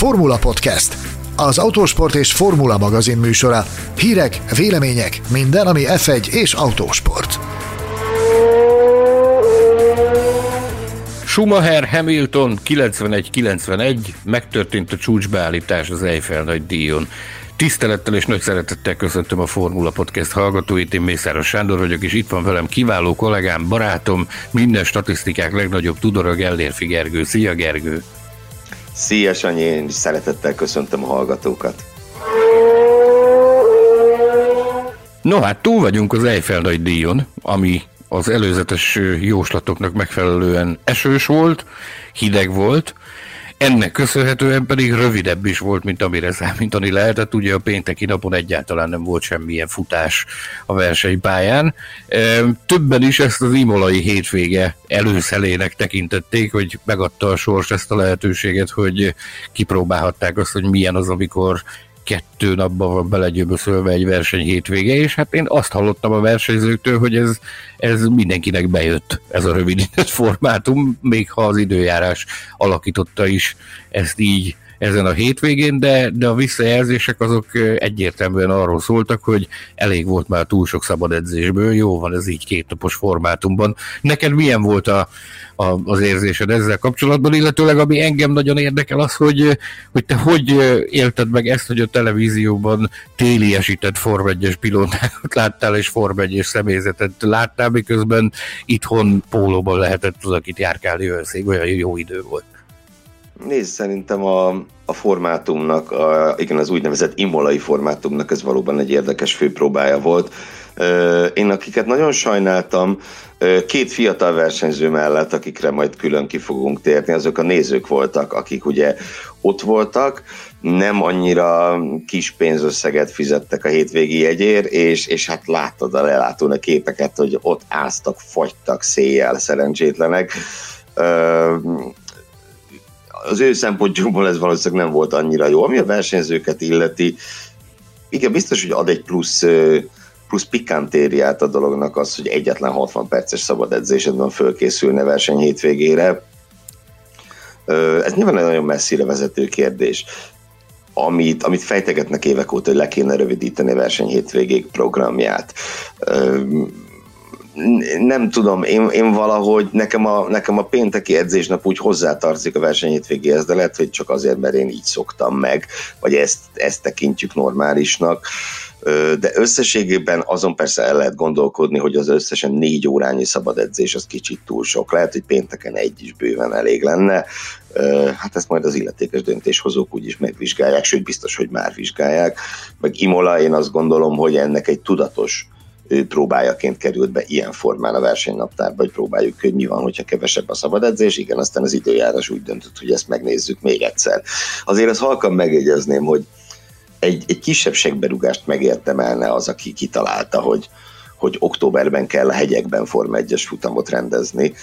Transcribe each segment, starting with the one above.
Formula Podcast, az autósport és formula magazin műsora. Hírek, vélemények, minden, ami F1 és autósport. Schumacher, Hamilton 91-91, megtörtént a csúcsbeállítás az Eiffel nagy díjon. Tisztelettel és nagy szeretettel köszöntöm a Formula Podcast hallgatóit, én Mészáros Sándor vagyok, és itt van velem kiváló kollégám, barátom, minden statisztikák legnagyobb tudora Gellérfi Gergő. Szia Gergő! Szia Sanyi, én is szeretettel köszöntöm a hallgatókat. No hát túl vagyunk az Eiffel nagy díjon, ami az előzetes jóslatoknak megfelelően esős volt, hideg volt, ennek köszönhetően pedig rövidebb is volt, mint amire számítani lehetett. Ugye a pénteki napon egyáltalán nem volt semmilyen futás a versenypályán. Többen is ezt az imolai hétvége előszelének tekintették, hogy megadta a sors ezt a lehetőséget, hogy kipróbálhatták azt, hogy milyen az, amikor kettő napban van belegyöböszölve egy verseny hétvége, és hát én azt hallottam a versenyzőktől, hogy ez, ez mindenkinek bejött, ez a rövidített formátum, még ha az időjárás alakította is ezt így ezen a hétvégén, de, de a visszajelzések azok egyértelműen arról szóltak, hogy elég volt már túl sok szabad edzésből, jó van ez így kétnapos formátumban. Neked milyen volt a, a, az érzésed ezzel kapcsolatban, illetőleg ami engem nagyon érdekel az, hogy, hogy te hogy élted meg ezt, hogy a televízióban téliesített Form 1 pilótákat láttál, és Form 1 személyzetet láttál, miközben itthon pólóban lehetett az, akit járkálni olyan jó idő volt. Nézd, szerintem a, a formátumnak, a, igen, az úgynevezett imolai formátumnak ez valóban egy érdekes főpróbája volt. Én akiket nagyon sajnáltam, két fiatal versenyző mellett, akikre majd külön ki fogunk térni, azok a nézők voltak, akik ugye ott voltak, nem annyira kis pénzösszeget fizettek a hétvégi jegyér, és, és hát láttad a lelátón a képeket, hogy ott áztak, fagytak széjjel szerencsétlenek az ő szempontjukból ez valószínűleg nem volt annyira jó. Ami a versenyzőket illeti, igen, biztos, hogy ad egy plusz plusz pikantériát a dolognak az, hogy egyetlen 60 perces szabad edzésed van fölkészülne verseny hétvégére. Ez nyilván egy nagyon messzire vezető kérdés amit, amit fejtegetnek évek óta, hogy le kéne rövidíteni a verseny hétvégék programját nem tudom, én, én valahogy nekem a, nekem a pénteki edzésnap úgy hozzátartozik a verseny hétvégéhez, de lehet, hogy csak azért, mert én így szoktam meg, vagy ezt, ezt tekintjük normálisnak. De összességében azon persze el lehet gondolkodni, hogy az összesen négy órányi szabad edzés az kicsit túl sok. Lehet, hogy pénteken egy is bőven elég lenne. Hát ezt majd az illetékes döntéshozók úgyis megvizsgálják, sőt biztos, hogy már vizsgálják. Meg Imola, én azt gondolom, hogy ennek egy tudatos próbájaként került be ilyen formán a versenynaptárba, hogy próbáljuk, hogy mi van, hogyha kevesebb a szabad edzés. Igen, aztán az időjárás úgy döntött, hogy ezt megnézzük még egyszer. Azért az halkan megjegyezném, hogy egy, egy kisebb segberúgást megértemelne az, aki kitalálta, hogy, hogy októberben kell a hegyekben Forma 1 futamot rendezni.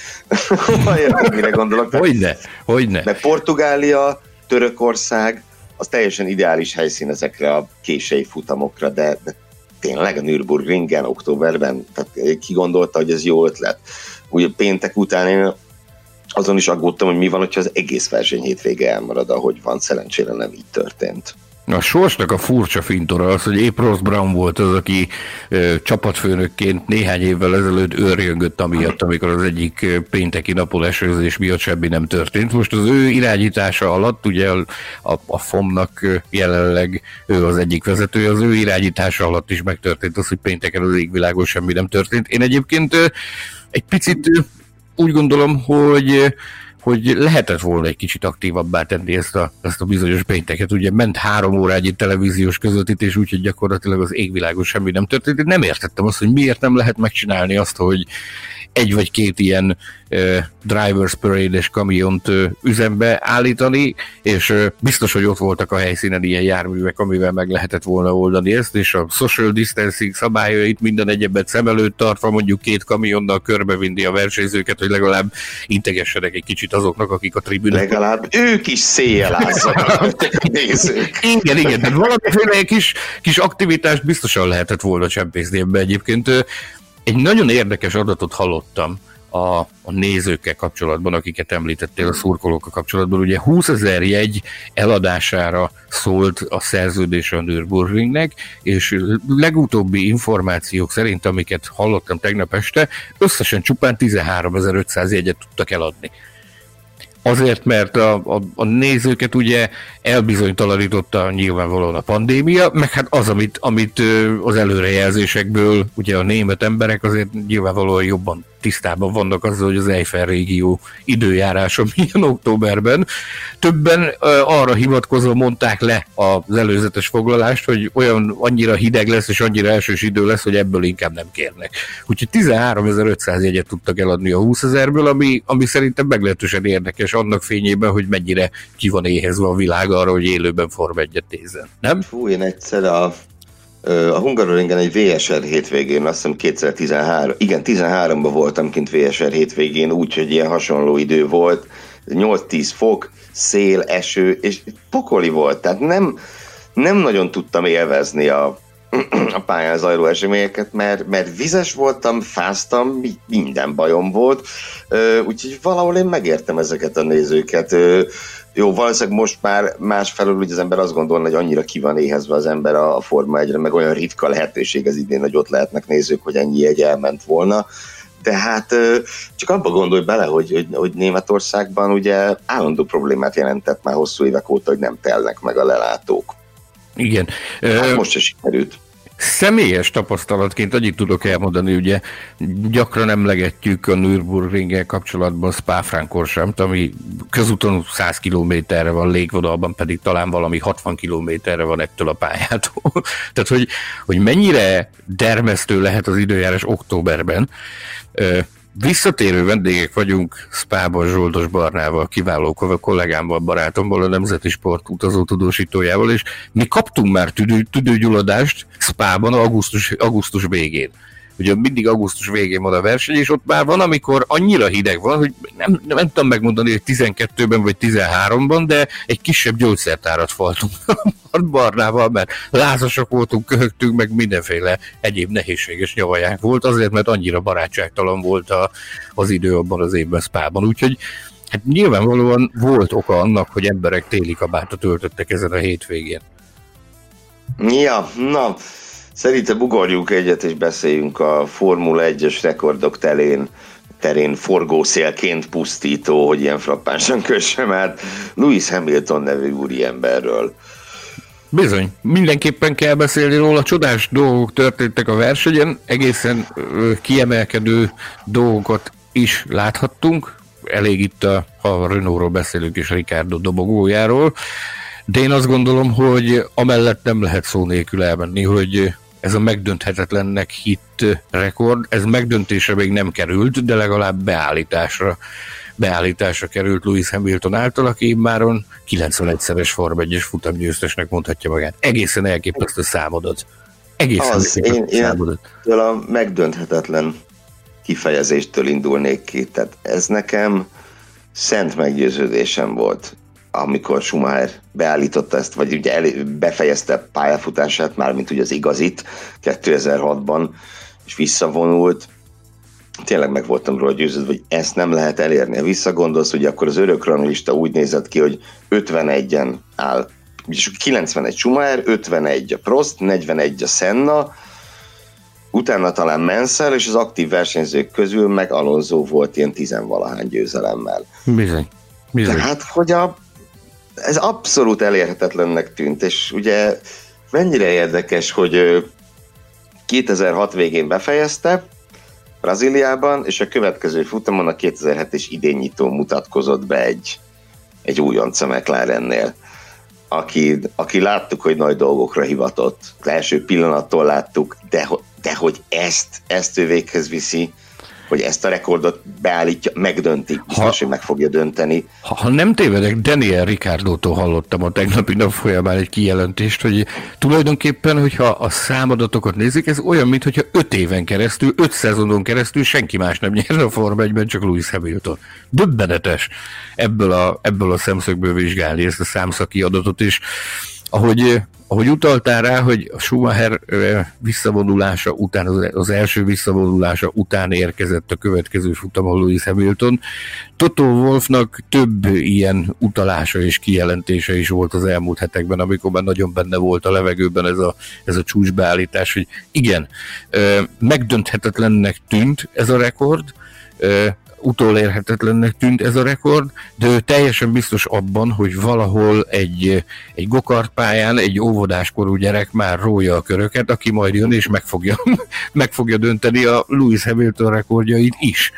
mire gondolok? Hogyne, hogyne. Mert Portugália, Törökország, az teljesen ideális helyszín ezekre a késői futamokra, de, de tényleg a Nürburgringen októberben, tehát ki gondolta, hogy ez jó ötlet. Ugye péntek után én azon is aggódtam, hogy mi van, hogyha az egész verseny hétvége elmarad, ahogy van, szerencsére nem így történt. A sorsnak a furcsa fintora az, hogy épp Ross Brown volt az, aki ö, csapatfőnökként néhány évvel ezelőtt őrjöngött amiatt, amikor az egyik pénteki napon esőzés miatt semmi nem történt. Most az ő irányítása alatt, ugye a, a, FOM-nak jelenleg ő az egyik vezetője, az ő irányítása alatt is megtörtént az, hogy pénteken az égvilágon semmi nem történt. Én egyébként ö, egy picit ö, úgy gondolom, hogy hogy lehetett volna egy kicsit aktívabbá tenni ezt a, ezt a bizonyos pénteket. Ugye ment három órányi televíziós közvetítés, úgyhogy gyakorlatilag az égvilágon semmi nem történt. Én nem értettem azt, hogy miért nem lehet megcsinálni azt, hogy egy vagy két ilyen uh, Drivers Parade-es kamiont uh, üzembe állítani, és uh, biztos, hogy ott voltak a helyszínen ilyen járművek, amivel meg lehetett volna oldani ezt, és a social distancing szabályait minden egyebet szem előtt tartva mondjuk két kamionnal körbevinni a versenyzőket, hogy legalább integessenek egy kicsit azoknak, akik a tribünen. Legalább ők is széjelázzanak, Igen, igen, tehát valamiféle kis, kis aktivitást biztosan lehetett volna csempészni ebbe egyébként. Egy nagyon érdekes adatot hallottam, a, a nézőkkel kapcsolatban, akiket említettél a szurkolókkal kapcsolatban. Ugye 20 ezer jegy eladására szólt a szerződése a Nürburgringnek, és legutóbbi információk szerint, amiket hallottam tegnap este, összesen csupán 13.500 jegyet tudtak eladni. Azért, mert a, a, a nézőket ugye elbizonytalanította nyilvánvalóan a pandémia, meg hát az, amit, amit az előrejelzésekből ugye a német emberek azért nyilvánvalóan jobban tisztában vannak azzal, hogy az Eiffel régió időjárása milyen októberben. Többen arra hivatkozva mondták le az előzetes foglalást, hogy olyan annyira hideg lesz és annyira elsős idő lesz, hogy ebből inkább nem kérnek. Úgyhogy 13.500 jegyet tudtak eladni a 20 ezerből, ami, ami szerintem meglehetősen érdekes annak fényében, hogy mennyire ki van éhezve a világ arra, hogy élőben Form 1 nézzen. Nem? Fú, én egyszer a a Hungaroringen egy VSR hétvégén, azt hiszem 2013, igen, 13-ban voltam kint VSR hétvégén, úgyhogy ilyen hasonló idő volt, 8-10 fok, szél, eső, és pokoli volt, tehát nem, nem nagyon tudtam élvezni a, a pályán zajló eseményeket, mert, mert vizes voltam, fáztam, minden bajom volt, úgyhogy valahol én megértem ezeket a nézőket. Jó, valószínűleg most már másfelől ugye az ember azt gondolna, hogy annyira ki van éhezve az ember a, Forma 1 meg olyan ritka lehetőség az idén, hogy ott lehetnek nézők, hogy ennyi egy elment volna. De hát csak abba gondolj bele, hogy, hogy, hogy Németországban ugye állandó problémát jelentett már hosszú évek óta, hogy nem telnek meg a lelátók. Igen. Hát most se sikerült. Személyes tapasztalatként annyit tudok elmondani, ugye gyakran emlegetjük a Nürburgringgel kapcsolatban Spa-Francorchamps, ami közúton 100 kilométerre van, légvonalban pedig talán valami 60 kilométerre van ettől a pályától. Tehát, hogy, hogy mennyire dermesztő lehet az időjárás októberben, Visszatérő vendégek vagyunk Spában Zsoldos Barnával, kiváló kollégámmal, barátommal, a Nemzeti Sport utazó tudósítójával, és mi kaptunk már tüdő, tüdőgyulladást Spában augusztus, augusztus végén. Ugye mindig augusztus végén van a verseny, és ott már van, amikor annyira hideg van, hogy nem, nem, nem tudom megmondani, hogy 12-ben vagy 13-ban, de egy kisebb gyógyszertárat faltunk barnával, mert lázasok voltunk, köhögtünk, meg mindenféle egyéb nehézséges nyavaják volt, azért, mert annyira barátságtalan volt a, az idő abban az évben Spában. Úgyhogy hát nyilvánvalóan volt oka annak, hogy emberek téli kabátot töltöttek ezen a hétvégén. Ja, na, Szerintem ugorjunk egyet, és beszéljünk a Formula 1-es rekordok telén terén forgószélként pusztító, hogy ilyen frappánsan kössem át Louis Hamilton nevű úriemberről. Bizony, mindenképpen kell beszélni róla, csodás dolgok történtek a versenyen, egészen kiemelkedő dolgokat is láthattunk, elég itt a, a Renault-ról beszélünk és Ricardo dobogójáról, de én azt gondolom, hogy amellett nem lehet szó nélkül elmenni, hogy ez a megdönthetetlennek hit rekord, ez megdöntése még nem került, de legalább beállításra, beállításra került Louis Hamilton által, aki immáron 91-szeres Form 1-es futamgyőztesnek mondhatja magát. Egészen elképesztő számodat. Egészen az, én, én a megdönthetetlen kifejezéstől indulnék ki. Tehát ez nekem szent meggyőződésem volt amikor Schumacher beállította ezt, vagy ugye elé, befejezte pályafutását, már mint ugye az igazit 2006-ban, és visszavonult, tényleg meg voltam róla győződve, hogy ezt nem lehet elérni. Ha visszagondolsz, hogy akkor az örök ranglista úgy nézett ki, hogy 51-en áll, és 91 Schumacher, 51 a Prost, 41 a Senna, utána talán Mansell, és az aktív versenyzők közül meg Alonso volt ilyen tizenvalahány győzelemmel. Bizony. Bizony. Tehát, hogy a ez abszolút elérhetetlennek tűnt, és ugye mennyire érdekes, hogy 2006 végén befejezte Brazíliában, és a következő futamon a 2007-es idényító mutatkozott be egy, egy újonca McLarennél, aki, aki láttuk, hogy nagy dolgokra hivatott. Az első pillanattól láttuk, de, de hogy ezt, ezt ő véghez viszi, hogy ezt a rekordot beállítja, megdönti, biztos, hogy meg fogja dönteni. Ha, ha nem tévedek, Daniel Ricardótól hallottam a tegnapi nap folyamán egy kijelentést, hogy tulajdonképpen, hogyha a számadatokat nézik, ez olyan, mintha öt éven keresztül, öt szezonon keresztül senki más nem nyerne a Forma 1 csak Louis Hamilton. Döbbenetes ebből a, ebből a szemszögből vizsgálni ezt a számszaki adatot, és ahogy ahogy utaltál rá, hogy a Schumacher visszavonulása után, az első visszavonulása után érkezett a következő futamon Lewis Hamilton. Toto Wolfnak több ilyen utalása és kijelentése is volt az elmúlt hetekben, amikor már nagyon benne volt a levegőben ez a, ez a csúcsbeállítás, hogy igen, megdönthetetlennek tűnt ez a rekord, utolérhetetlennek tűnt ez a rekord, de ő teljesen biztos abban, hogy valahol egy, egy gokartpályán egy óvodáskorú gyerek már rója a köröket, aki majd jön és meg fogja, meg fogja dönteni a Lewis Hamilton rekordjait is.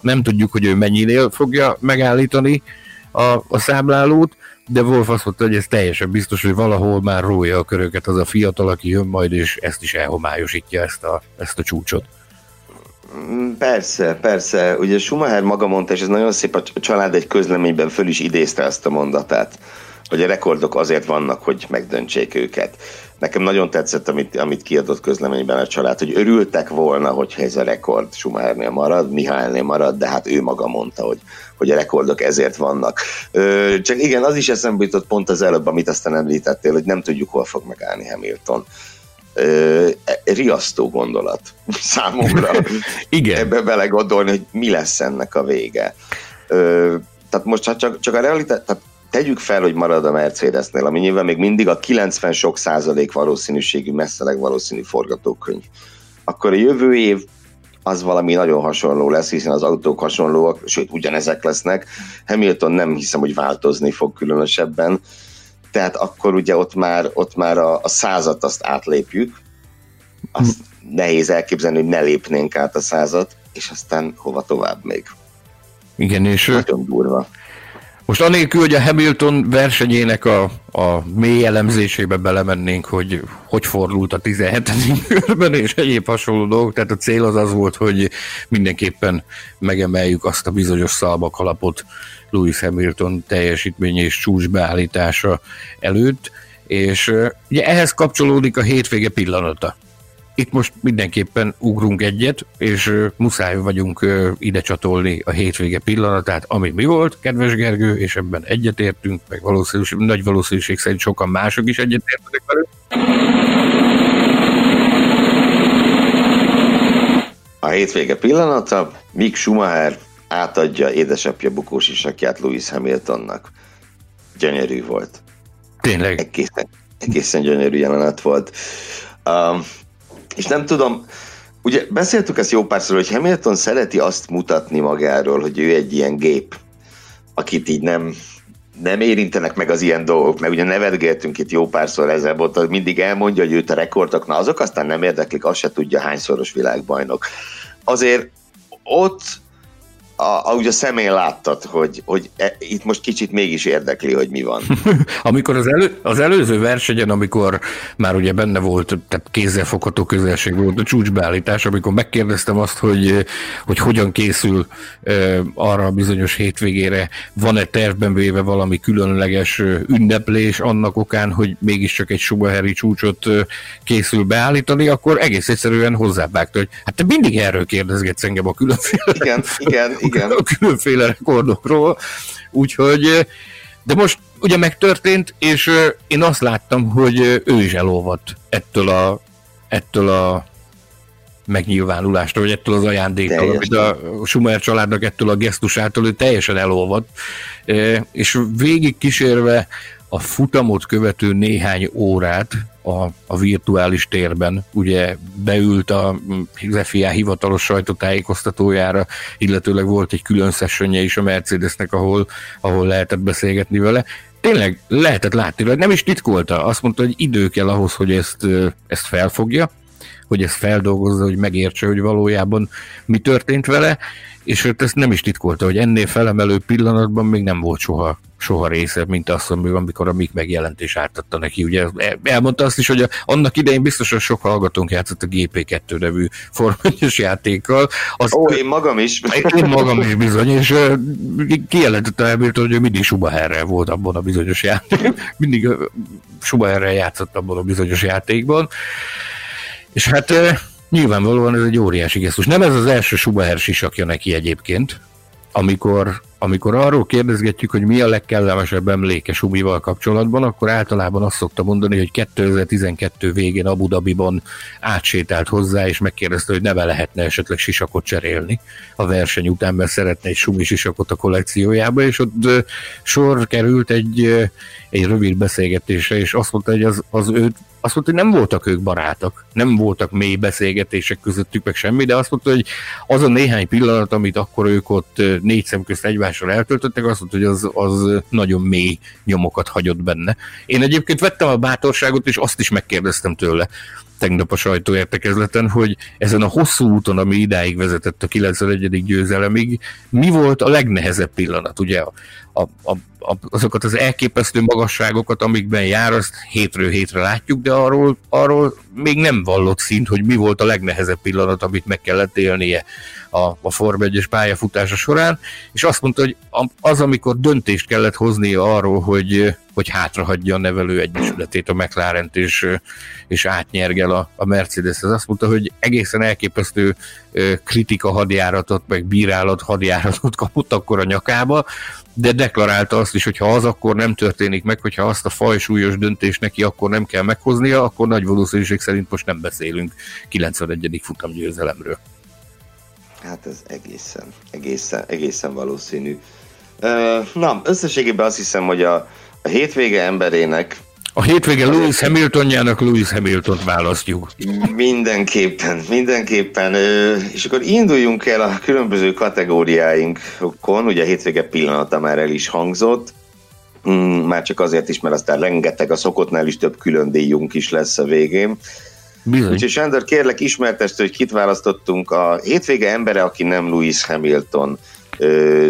Nem tudjuk, hogy ő mennyinél fogja megállítani a, a számlálót, de Wolf azt mondta, hogy ez teljesen biztos, hogy valahol már rója a köröket az a fiatal, aki jön majd, és ezt is elhomályosítja, ezt a, ezt a csúcsot. Mm, persze, persze. Ugye Schumacher maga mondta, és ez nagyon szép, a család egy közleményben föl is idézte ezt a mondatát, hogy a rekordok azért vannak, hogy megdöntsék őket. Nekem nagyon tetszett, amit, amit kiadott közleményben a család, hogy örültek volna, hogyha ez a rekord Schumachernél marad, Mihálynél marad, de hát ő maga mondta, hogy, hogy a rekordok ezért vannak. Ö, csak igen, az is eszembe jutott pont az előbb, amit aztán említettél, hogy nem tudjuk, hol fog megállni Hamilton riasztó gondolat számomra. Igen. Ebbe belegondolni, hogy mi lesz ennek a vége. Tehát most ha csak, csak a realitás, tehát tegyük fel, hogy marad a Mercedesnél, ami nyilván még mindig a 90 sok százalék valószínűségű, messze legvalószínű forgatókönyv. Akkor a jövő év az valami nagyon hasonló lesz, hiszen az autók hasonlóak, sőt ugyanezek lesznek. Hamilton nem hiszem, hogy változni fog különösebben tehát akkor ugye ott már, ott már a, a százat azt átlépjük, azt hm. nehéz elképzelni, hogy ne lépnénk át a százat, és aztán hova tovább még. Igen, és nagyon durva. Most anélkül, hogy a Hamilton versenyének a, a mély elemzésébe belemennénk, hogy hogy fordult a 17. körben, és egyéb hasonló dolgok, tehát a cél az az volt, hogy mindenképpen megemeljük azt a bizonyos szalmakalapot, Lewis Hamilton teljesítmény és csúcsbeállítása előtt, és ugye ehhez kapcsolódik a hétvége pillanata. Itt most mindenképpen ugrunk egyet, és muszáj vagyunk ide csatolni a hétvége pillanatát, ami mi volt, kedves Gergő, és ebben egyetértünk, meg valószínűség, nagy valószínűség szerint sokan mások is egyetértenek velük. A hétvége pillanata, Mick Schumacher átadja édesapja bukós isakját Louis Hamiltonnak. Gyönyörű volt. Tényleg. Egészen, egészen gyönyörű jelenet volt. Um, és nem tudom, ugye beszéltük ezt jó párszor, hogy Hamilton szereti azt mutatni magáról, hogy ő egy ilyen gép, akit így nem, nem érintenek meg az ilyen dolgok, meg ugye nevetgéltünk itt jó párszor ezzel, volt, mindig elmondja, hogy őt a rekordok, na azok aztán nem érdeklik, azt se tudja hányszoros világbajnok. Azért ott a, ahogy a szemén láttad, hogy, hogy e, itt most kicsit mégis érdekli, hogy mi van. amikor az, elő, az előző versenyen, amikor már ugye benne volt, tehát kézzelfogható közelség volt a csúcsbeállítás, amikor megkérdeztem azt, hogy, hogy hogyan készül e, arra a bizonyos hétvégére, van-e tervben véve valami különleges ünneplés annak okán, hogy mégiscsak egy Schumacheri csúcsot készül beállítani, akkor egész egyszerűen hozzábágta, hogy hát te mindig erről kérdezgetsz engem a különféle igen, igen, igen. A különféle rekordokról, úgyhogy de most ugye megtörtént, és én azt láttam, hogy ő is elolvadt ettől a, ettől a megnyilvánulástól, vagy ettől az ajándéktól, amit a Schumer családnak ettől a gesztusától ő teljesen elolvadt, és végig kísérve a futamot követő néhány órát a, a virtuális térben, ugye beült a FIA hivatalos sajtótájékoztatójára, illetőleg volt egy külön sessionje is a Mercedesnek, ahol, ahol lehetett beszélgetni vele. Tényleg lehetett látni, hogy nem is titkolta, azt mondta, hogy idő kell ahhoz, hogy ezt, ezt felfogja, hogy ezt feldolgozza, hogy megértse, hogy valójában mi történt vele, és őt ezt nem is titkolta, hogy ennél felemelő pillanatban még nem volt soha, soha része, mint azt, amikor a Mik megjelentés ártatta neki. Ugye elmondta azt is, hogy a, annak idején biztosan sok hallgatónk játszott a GP2 nevű formányos játékkal. Azt, Ó, én magam is. Én magam is bizony, és kijelentette Hamilton, hogy ő mindig Schumacherrel volt abban a bizonyos játékban. Mindig Schumacherrel játszott abban a bizonyos játékban. És hát Nyilvánvalóan ez egy óriási gesztus. Nem ez az első Schumacher sisakja neki egyébként, amikor amikor arról kérdezgetjük, hogy mi a legkellemesebb emléke Sumival kapcsolatban, akkor általában azt szokta mondani, hogy 2012 végén Abu Dhabiban átsétált hozzá, és megkérdezte, hogy neve lehetne esetleg sisakot cserélni. A verseny után, mert szeretne egy Sumi sisakot a kollekciójába, és ott sor került egy, egy rövid beszélgetésre, és azt mondta, hogy az, az őt azt mondta, hogy nem voltak ők barátok, nem voltak mély beszélgetések közöttük, meg semmi, de azt mondta, hogy az a néhány pillanat, amit akkor ők ott négy szem közt egymással eltöltöttek, azt mondta, hogy az, az nagyon mély nyomokat hagyott benne. Én egyébként vettem a bátorságot, és azt is megkérdeztem tőle, tegnap a sajtóértekezleten, hogy ezen a hosszú úton, ami idáig vezetett a 91. győzelemig, mi volt a legnehezebb pillanat, ugye a, a, a, azokat az elképesztő magasságokat, amikben jár, azt hétről hétre látjuk, de arról, arról még nem vallott szint, hogy mi volt a legnehezebb pillanat, amit meg kellett élnie a, a Form 1 pályafutása során, és azt mondta, hogy az, amikor döntést kellett hoznia arról, hogy, hogy hátrahagyja a nevelő egyesületét, a mclaren és, és átnyergel a, a Mercedes. Ez azt mondta, hogy egészen elképesztő kritika hadjáratot, meg bírálat hadjáratot kapott akkor a nyakába, de deklarálta azt is, hogy ha az akkor nem történik meg, hogyha azt a fajsúlyos döntést neki akkor nem kell meghoznia, akkor nagy valószínűség szerint most nem beszélünk 91. futamgyőzelemről. Hát ez egészen, egészen, egészen valószínű. Na, összességében azt hiszem, hogy a, a hétvége emberének a hétvége Lewis Hamiltonjának Lewis hamilton választjuk. Mindenképpen, mindenképpen. És akkor induljunk el a különböző kategóriáinkon, ugye a hétvége pillanata már el is hangzott, mm, már csak azért is, mert aztán rengeteg a szokottnál is több külön díjunk is lesz a végén. Bizony. Úgyhogy Sándor, kérlek ismertest, hogy kit választottunk a hétvége embere, aki nem Lewis Hamilton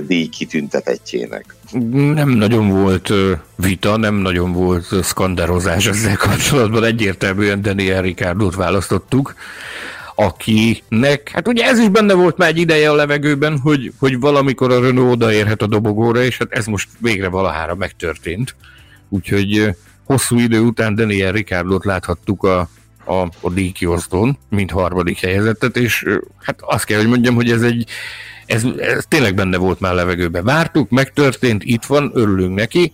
díj kitüntetettjének. Nem nagyon volt vita, nem nagyon volt skanderozás ezzel kapcsolatban, egyértelműen Daniel Ricardot választottuk, akinek, hát ugye ez is benne volt már egy ideje a levegőben, hogy, hogy valamikor a Renault odaérhet a dobogóra, és hát ez most végre valahára megtörtént. Úgyhogy hosszú idő után Daniel Ricardot láthattuk a, a, a díjkiosztón, mint harmadik helyezettet, és hát azt kell, hogy mondjam, hogy ez egy ez, ez tényleg benne volt már levegőben. Vártuk, megtörtént, itt van, örülünk neki.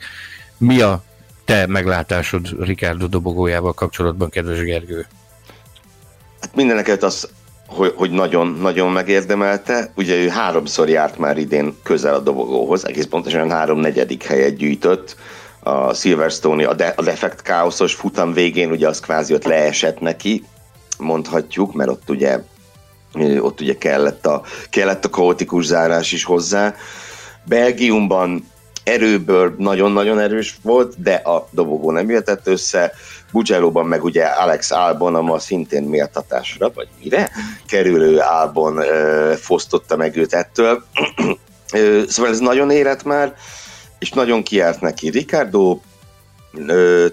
Mi a te meglátásod Ricardo dobogójával kapcsolatban, kedves Gergő? Hát mindeneket az, hogy, hogy nagyon, nagyon megérdemelte. Ugye ő háromszor járt már idén közel a dobogóhoz, egész pontosan három negyedik helyet gyűjtött. A Silverstone, a, de, a defekt káoszos futam végén ugye az kvázi ott leesett neki, mondhatjuk, mert ott ugye ott ugye kellett a, kellett a kaotikus zárás is hozzá. Belgiumban erőből nagyon-nagyon erős volt, de a dobogó nem jöhetett össze. Bugelóban meg ugye Alex Albon, a szintén méltatásra, vagy mire, kerülő Albon ö, fosztotta meg őt ettől. ö, szóval ez nagyon érett már, és nagyon kiárt neki. Ricardo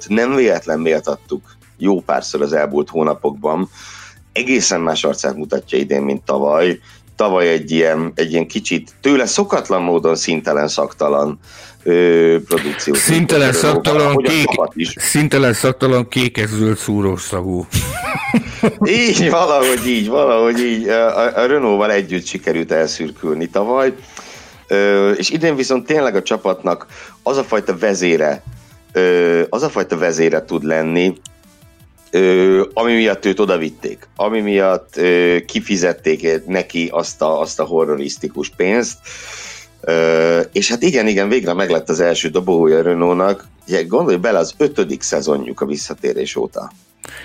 nem véletlen méltattuk jó párszor az elmúlt hónapokban, egészen más arcát mutatja idén, mint tavaly. Tavaly egy ilyen, egy ilyen kicsit tőle szokatlan módon szintelen, szaktalan ö, produkció. Szintelen, szaktalan, kék, szintelen, szaktalan, kékes-zöld szúrós szagú. így, valahogy így, valahogy így. A, a Renault-val együtt sikerült elszürkülni tavaly. Ö, és idén viszont tényleg a csapatnak az a fajta vezére, ö, az a fajta vezére tud lenni, ami miatt őt odavitték, ami miatt kifizették neki azt a, azt a horrorisztikus pénzt, és hát igen, igen, végre meglett az első dobója Renault-nak, gondolj bele, az ötödik szezonjuk a visszatérés óta.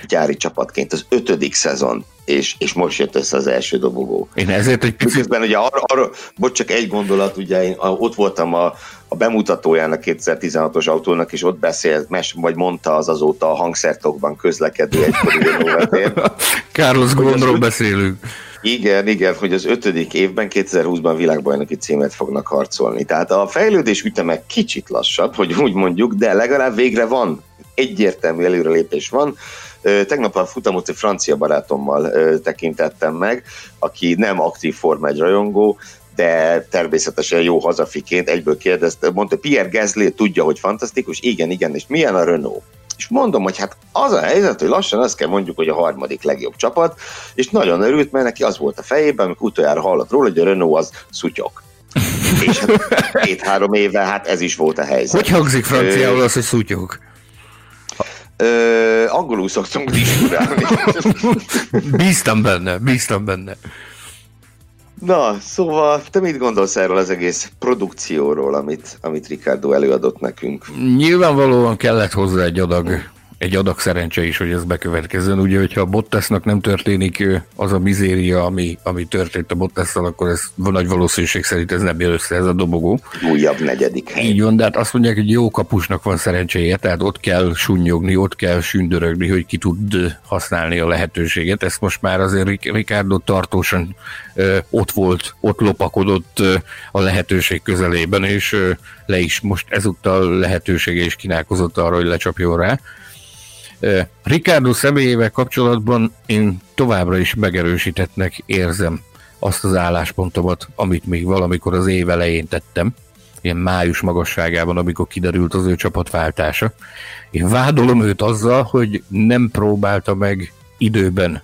Gyári csapatként, az ötödik szezon, és, és most jött össze az első dobogó. Én ezért egy picit... Közben ugye arra, arra, bocs, csak egy gondolat, ugye én ott voltam a, a bemutatójának 2016-os autónak, és ott beszélt, mes, vagy mondta az azóta a hangszertokban közlekedő egykori Carlos Gondról beszélünk. Igen, igen, hogy az ötödik évben, 2020-ban világbajnoki címet fognak harcolni. Tehát a fejlődés üteme kicsit lassabb, hogy úgy mondjuk, de legalább végre van egyértelmű előrelépés van. Tegnap a futamot egy francia barátommal tekintettem meg, aki nem aktív Forma 1 rajongó, de természetesen jó hazafiként egyből kérdezte, mondta, Pierre Gasly tudja, hogy fantasztikus, igen, igen, és milyen a Renault? És mondom, hogy hát az a helyzet, hogy lassan azt kell mondjuk, hogy a harmadik legjobb csapat, és nagyon örült, mert neki az volt a fejében, amikor utoljára hallott róla, hogy a Renault az szutyok. És hát két-három éve, hát ez is volt a helyzet. Hogy hangzik franciául az, hogy szutyók? Ö, angolul szoktunk diskurálni. bíztam benne, bíztam benne. Na, szóval te mit gondolsz erről az egész produkcióról, amit, amit Ricardo előadott nekünk? Nyilvánvalóan kellett hozzá egy adag egy adag szerencse is, hogy ez bekövetkezzen. Ugye, hogyha a Bottasnak nem történik az a mizéria, ami, ami történt a Bottasszal, akkor ez nagy valószínűség szerint ez nem jön össze ez a dobogó. Újabb negyedik hely. Így van, de hát azt mondják, hogy jó kapusnak van szerencséje, tehát ott kell sunnyogni, ott kell sündörögni, hogy ki tud használni a lehetőséget. Ezt most már azért Ricardo tartósan ö, ott volt, ott lopakodott ö, a lehetőség közelében, és ö, le is most ezúttal lehetősége is kínálkozott arra, hogy lecsapjon rá. Ricardo személyével kapcsolatban én továbbra is megerősítettnek érzem azt az álláspontomat, amit még valamikor az év elején tettem, ilyen május magasságában, amikor kiderült az ő csapatváltása. Én vádolom őt azzal, hogy nem próbálta meg időben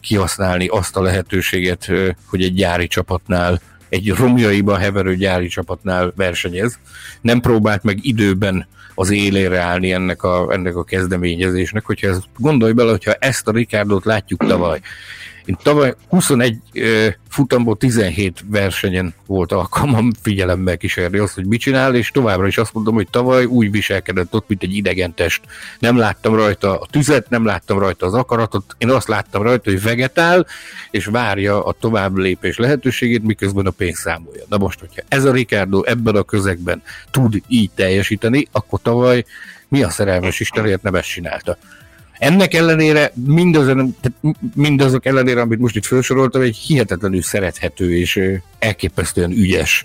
kihasználni azt a lehetőséget, hogy egy gyári csapatnál, egy romjaiba heverő gyári csapatnál versenyez. Nem próbált meg időben az élére állni ennek a, ennek a kezdeményezésnek, hogyha ez, gondolj bele, hogyha ezt a Ricardot látjuk tavaly, én tavaly 21 uh, futamból 17 versenyen volt alkalmam figyelemmel kísérni azt, hogy mit csinál, és továbbra is azt mondom, hogy tavaly úgy viselkedett ott, mint egy idegen test. Nem láttam rajta a tüzet, nem láttam rajta az akaratot, én azt láttam rajta, hogy vegetál, és várja a tovább lépés lehetőségét, miközben a pénz számolja. Na most, hogyha ez a Ricardo ebben a közegben tud így teljesíteni, akkor tavaly mi a szerelmes Istenért nem ezt csinálta. Ennek ellenére mindazon, mindazok ellenére, amit most itt felsoroltam, egy hihetetlenül szerethető és elképesztően ügyes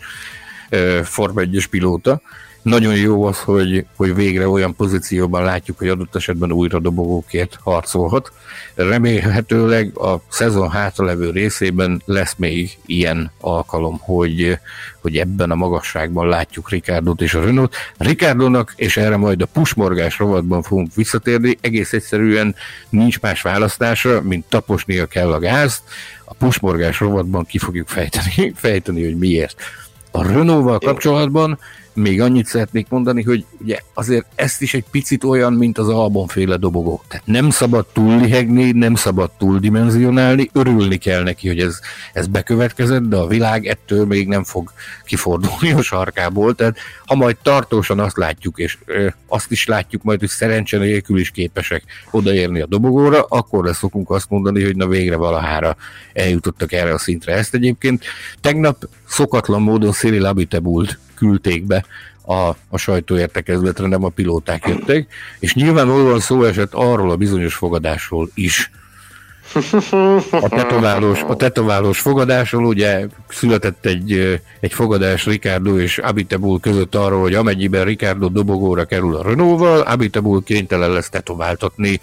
Forma 1 pilóta. Nagyon jó az, hogy, hogy végre olyan pozícióban látjuk, hogy adott esetben újra dobogókért harcolhat. Remélhetőleg a szezon hátralevő részében lesz még ilyen alkalom, hogy, hogy ebben a magasságban látjuk Rikárdot és a Renault. Rikárdónak, és erre majd a pusmorgás rovatban fogunk visszatérni, egész egyszerűen nincs más választása, mint taposnia kell a gázt. A pusmorgás rovatban ki fogjuk fejteni, fejteni hogy miért. A Renault-val kapcsolatban még annyit szeretnék mondani, hogy ugye azért ezt is egy picit olyan, mint az albonféle dobogó. Tehát nem szabad túllihegni, nem szabad túldimenzionálni, örülni kell neki, hogy ez, ez bekövetkezett, de a világ ettől még nem fog kifordulni a sarkából. Tehát ha majd tartósan azt látjuk, és ö, azt is látjuk majd, hogy szerencse nélkül is képesek odaérni a dobogóra, akkor lesz szokunk azt mondani, hogy na végre valahára eljutottak erre a szintre. Ezt egyébként tegnap szokatlan módon Cyril Abitebult küldték be a, a sajtóértekezletre, nem a pilóták jöttek, és nyilvánvalóan szó esett arról a bizonyos fogadásról is, a tetoválós, a tetoválós fogadásról ugye született egy, egy fogadás Ricardo és Abitebul között arról, hogy amennyiben Ricardo dobogóra kerül a Renault-val, Abitebul kénytelen lesz tetováltatni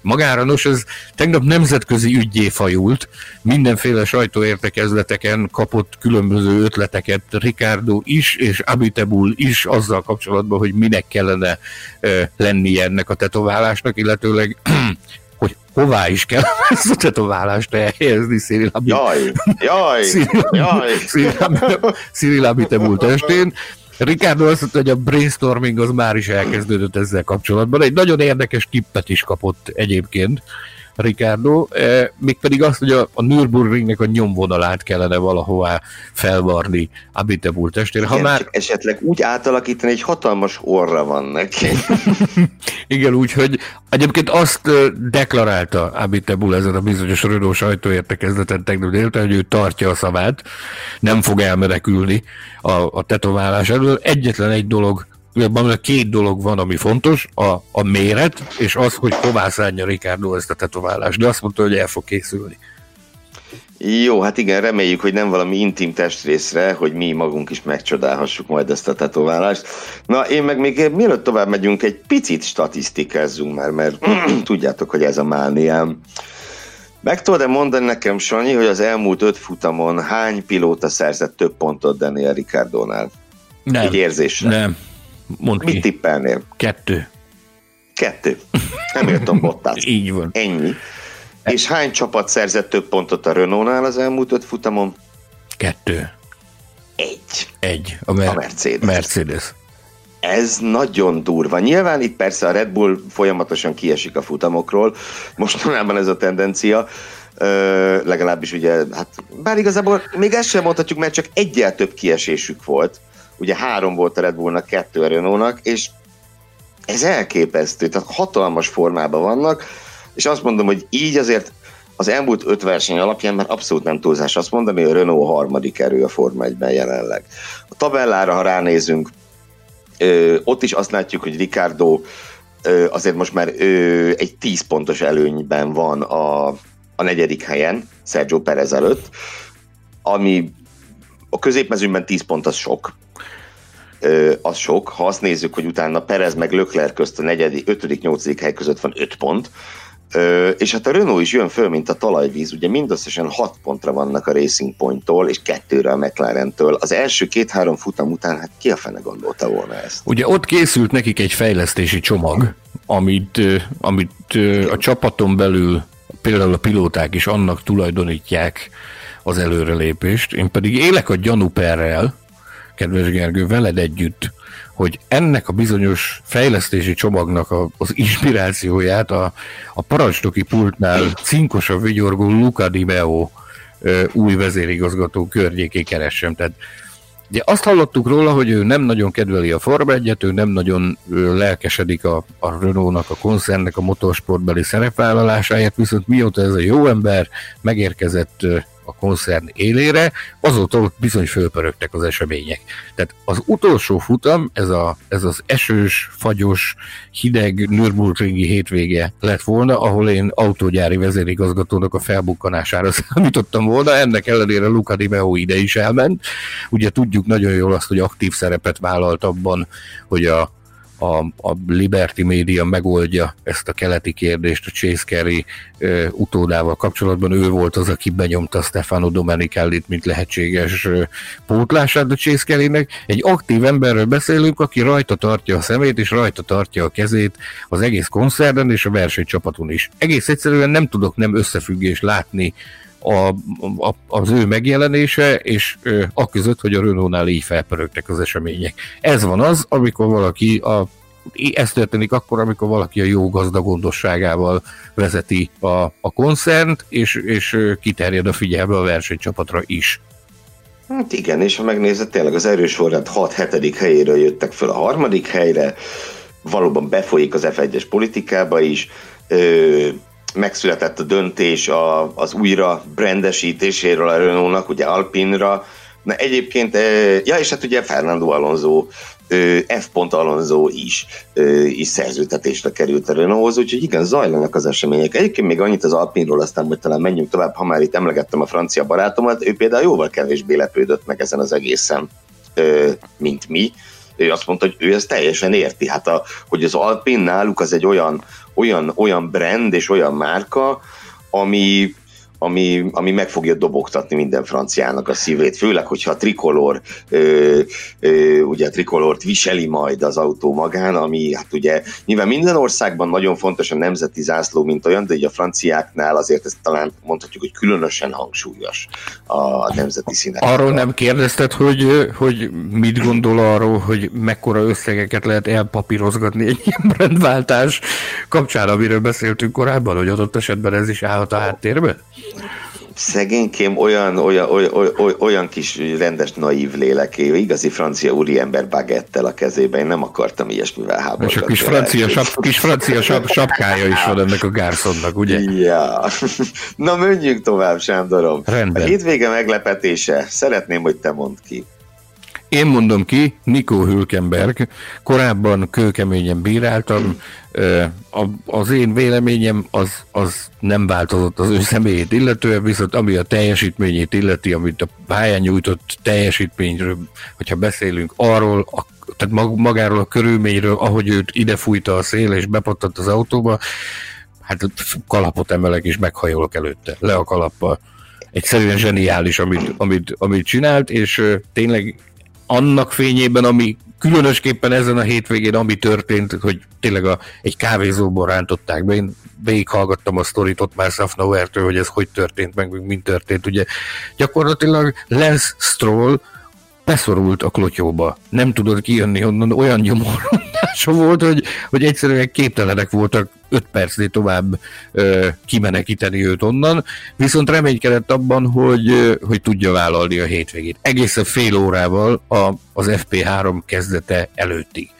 magára. Nos, ez tegnap nemzetközi ügyé fajult, mindenféle sajtóértekezleteken kapott különböző ötleteket Ricardo is, és Abitebul is azzal kapcsolatban, hogy minek kellene lennie ennek a tetoválásnak, illetőleg hogy hová is kell ezt a tetoválást elhelyezni Cyril Jaj, jaj, jaj. Cyril Abitebul testén. Ricardo azt mondta, hogy a brainstorming az már is elkezdődött ezzel kapcsolatban. Egy nagyon érdekes tippet is kapott egyébként Ricardo, eh, mégpedig azt, hogy a, a Nürburgringnek a nyomvonalát kellene valahová felvarni Abitebul testére. Ha már... esetleg úgy átalakítani, egy hatalmas orra van neki. Igen, úgyhogy egyébként azt deklarálta Abitebul ezen a bizonyos Renault sajtóértekezleten tegnap délután, hogy ő tartja a szavát, nem fog elmenekülni a, a tetoválás elől. Egyetlen egy dolog két dolog van, ami fontos, a, a méret, és az, hogy hová szánja Ricardo ezt a tetoválást, de azt mondta, hogy el fog készülni. Jó, hát igen, reméljük, hogy nem valami intim testrészre, hogy mi magunk is megcsodálhassuk majd ezt a tetoválást. Na, én meg még mielőtt tovább megyünk, egy picit statisztikázzunk már, mert tudjátok, hogy ez a mániám. Meg tudod-e mondani nekem, Sanyi, hogy az elmúlt öt futamon hány pilóta szerzett több pontot Daniel Ricardónál? Nem. Egy érzésre. Nem. Mondd Mit ki. tippelnél? Kettő. Kettő. Nem értem Bottas. Így van. Ennyi. És hány csapat szerzett több pontot a Renault-nál az elmúlt öt futamon? Kettő. Egy. Egy. A, Mer- a Mercedes. Mercedes. Ez nagyon durva. Nyilván itt persze a Red Bull folyamatosan kiesik a futamokról, mostanában ez a tendencia, Ö, legalábbis ugye, hát bár igazából még ezt sem mondhatjuk, mert csak egyel több kiesésük volt. Ugye három volt a Red Bullnak, kettő a Renault-nak, és ez elképesztő, tehát hatalmas formában vannak, és azt mondom, hogy így azért az elmúlt öt verseny alapján már abszolút nem túlzás azt mondani, hogy a Renault harmadik erő a Forma 1-ben jelenleg. A tabellára, ha ránézünk, ö, ott is azt látjuk, hogy Ricardo ö, azért most már ö, egy 10 pontos előnyben van a, a negyedik helyen, Sergio Perez előtt, ami a középmezőnyben 10 pont az sok, az sok. Ha azt nézzük, hogy utána Perez meg Lökler közt a negyedik, ötödik, nyolcadik hely között van öt pont, és hát a Renault is jön föl, mint a talajvíz, ugye mindösszesen 6 pontra vannak a Racing Point-tól, és kettőre a McLaren-től. Az első két-három futam után, hát ki a fene gondolta volna ezt? Ugye ott készült nekik egy fejlesztési csomag, amit, amit a csapaton belül például a pilóták is annak tulajdonítják az előrelépést. Én pedig élek a gyanúperrel, kedves Gergő, veled együtt, hogy ennek a bizonyos fejlesztési csomagnak a, az inspirációját a, a parancsnoki pultnál cinkos a vigyorgó Luca Di Meo új vezérigazgató környéké keressem. Tehát Ugye azt hallottuk róla, hogy ő nem nagyon kedveli a Forma 1 ő nem nagyon lelkesedik a, a Renault-nak, a koncernnek a motorsportbeli szerepvállalásáért, viszont mióta ez a jó ember megérkezett a koncern élére, azóta bizony fölpörögtek az események. Tehát az utolsó futam, ez, a, ez az esős, fagyos, hideg Nürburgringi hétvége lett volna, ahol én autógyári vezérigazgatónak a felbukkanására számítottam volna, ennek ellenére Luca Di Meo ide is elment. Ugye tudjuk nagyon jól azt, hogy aktív szerepet vállalt abban, hogy a a, a Liberty Media megoldja ezt a keleti kérdést a Chase Carey ö, utódával kapcsolatban. Ő volt az, aki benyomta Stefano Domenicallit, mint lehetséges ö, pótlását a Chase Careynek. Egy aktív emberről beszélünk, aki rajta tartja a szemét, és rajta tartja a kezét az egész koncerten és a versenycsapaton is. Egész egyszerűen nem tudok nem összefüggés látni a, a, az ő megjelenése, és ö, a között, hogy a Renault-nál így felpörögtek az események. Ez van az, amikor valaki a ez történik akkor, amikor valaki a jó gazdagondosságával vezeti a, a koncernt, és, és kiterjed a figyelme a versenycsapatra is. Hát igen, és ha megnézed, tényleg az erős forrend 6-7. helyéről jöttek föl a harmadik helyre, valóban befolyik az F1-es politikába is, ö, megszületett a döntés a, az újra brandesítéséről a Renault-nak, ugye Alpinra, Na egyébként, ja és hát ugye Fernando Alonso, F. Alonso is, is szerződtetésre került a Renaulthoz, úgyhogy igen, zajlanak az események. Egyébként még annyit az Alpinról, aztán hogy talán menjünk tovább, ha már itt emlegettem a francia barátomat, ő például jóval kevésbé lepődött meg ezen az egészen, mint mi. Ő azt mondta, hogy ő ezt teljesen érti. Hát a, hogy az Alpin náluk az egy olyan olyan, olyan brand és olyan márka, ami, ami, ami meg fogja dobogtatni minden franciának a szívét, főleg, hogyha a trikolor, ö, ö, ugye a trikolort viseli majd az autó magán, ami hát ugye nyilván minden országban nagyon fontos a nemzeti zászló, mint olyan, de ugye a franciáknál azért ezt talán mondhatjuk, hogy különösen hangsúlyos a nemzeti színek. Arról nem kérdezted, hogy, hogy mit gondol arról, hogy mekkora összegeket lehet elpapírozgatni egy ilyen brandváltás kapcsán, amiről beszéltünk korábban, hogy adott esetben ez is állhat a háttérben? Szegénykém olyan, olyan, olyan, olyan, olyan kis rendes naív léleké, igazi francia úriember bagettel a kezében, én nem akartam ilyesmivel háborúzni. És a kis francia, sap, kis francia sap, sapkája is van ennek a Gárszonnak, ugye? Ja. Na menjünk tovább, Sándorom. Rendben. A hétvége meglepetése, szeretném, hogy te mondd ki. Én mondom ki, Nikó Hülkenberg, korábban kőkeményen bíráltam, az én véleményem az, az nem változott az ő személyét illetően, viszont ami a teljesítményét illeti, amit a pályán nyújtott teljesítményről, hogyha beszélünk arról, a, tehát magáról a körülményről, ahogy őt ide fújta a szél és bepattant az autóba, hát kalapot emelek és meghajolok előtte, le a kalappal. Egyszerűen zseniális, amit, amit, amit csinált, és tényleg annak fényében, ami különösképpen ezen a hétvégén, ami történt, hogy tényleg a, egy kávézóból rántották be, én végighallgattam a sztorit ott már Safnauertől, hogy ez hogy történt meg mint történt. Ugye gyakorlatilag Lance Stroll beszorult a klotyóba. Nem tudott kijönni onnan, olyan nyomorondása volt, hogy, hogy egyszerűen képtelenek voltak 5 percnél tovább ö, kimenekíteni őt onnan, viszont reménykedett abban, hogy, hogy tudja vállalni a hétvégét. Egészen fél órával a, az FP3 kezdete előttig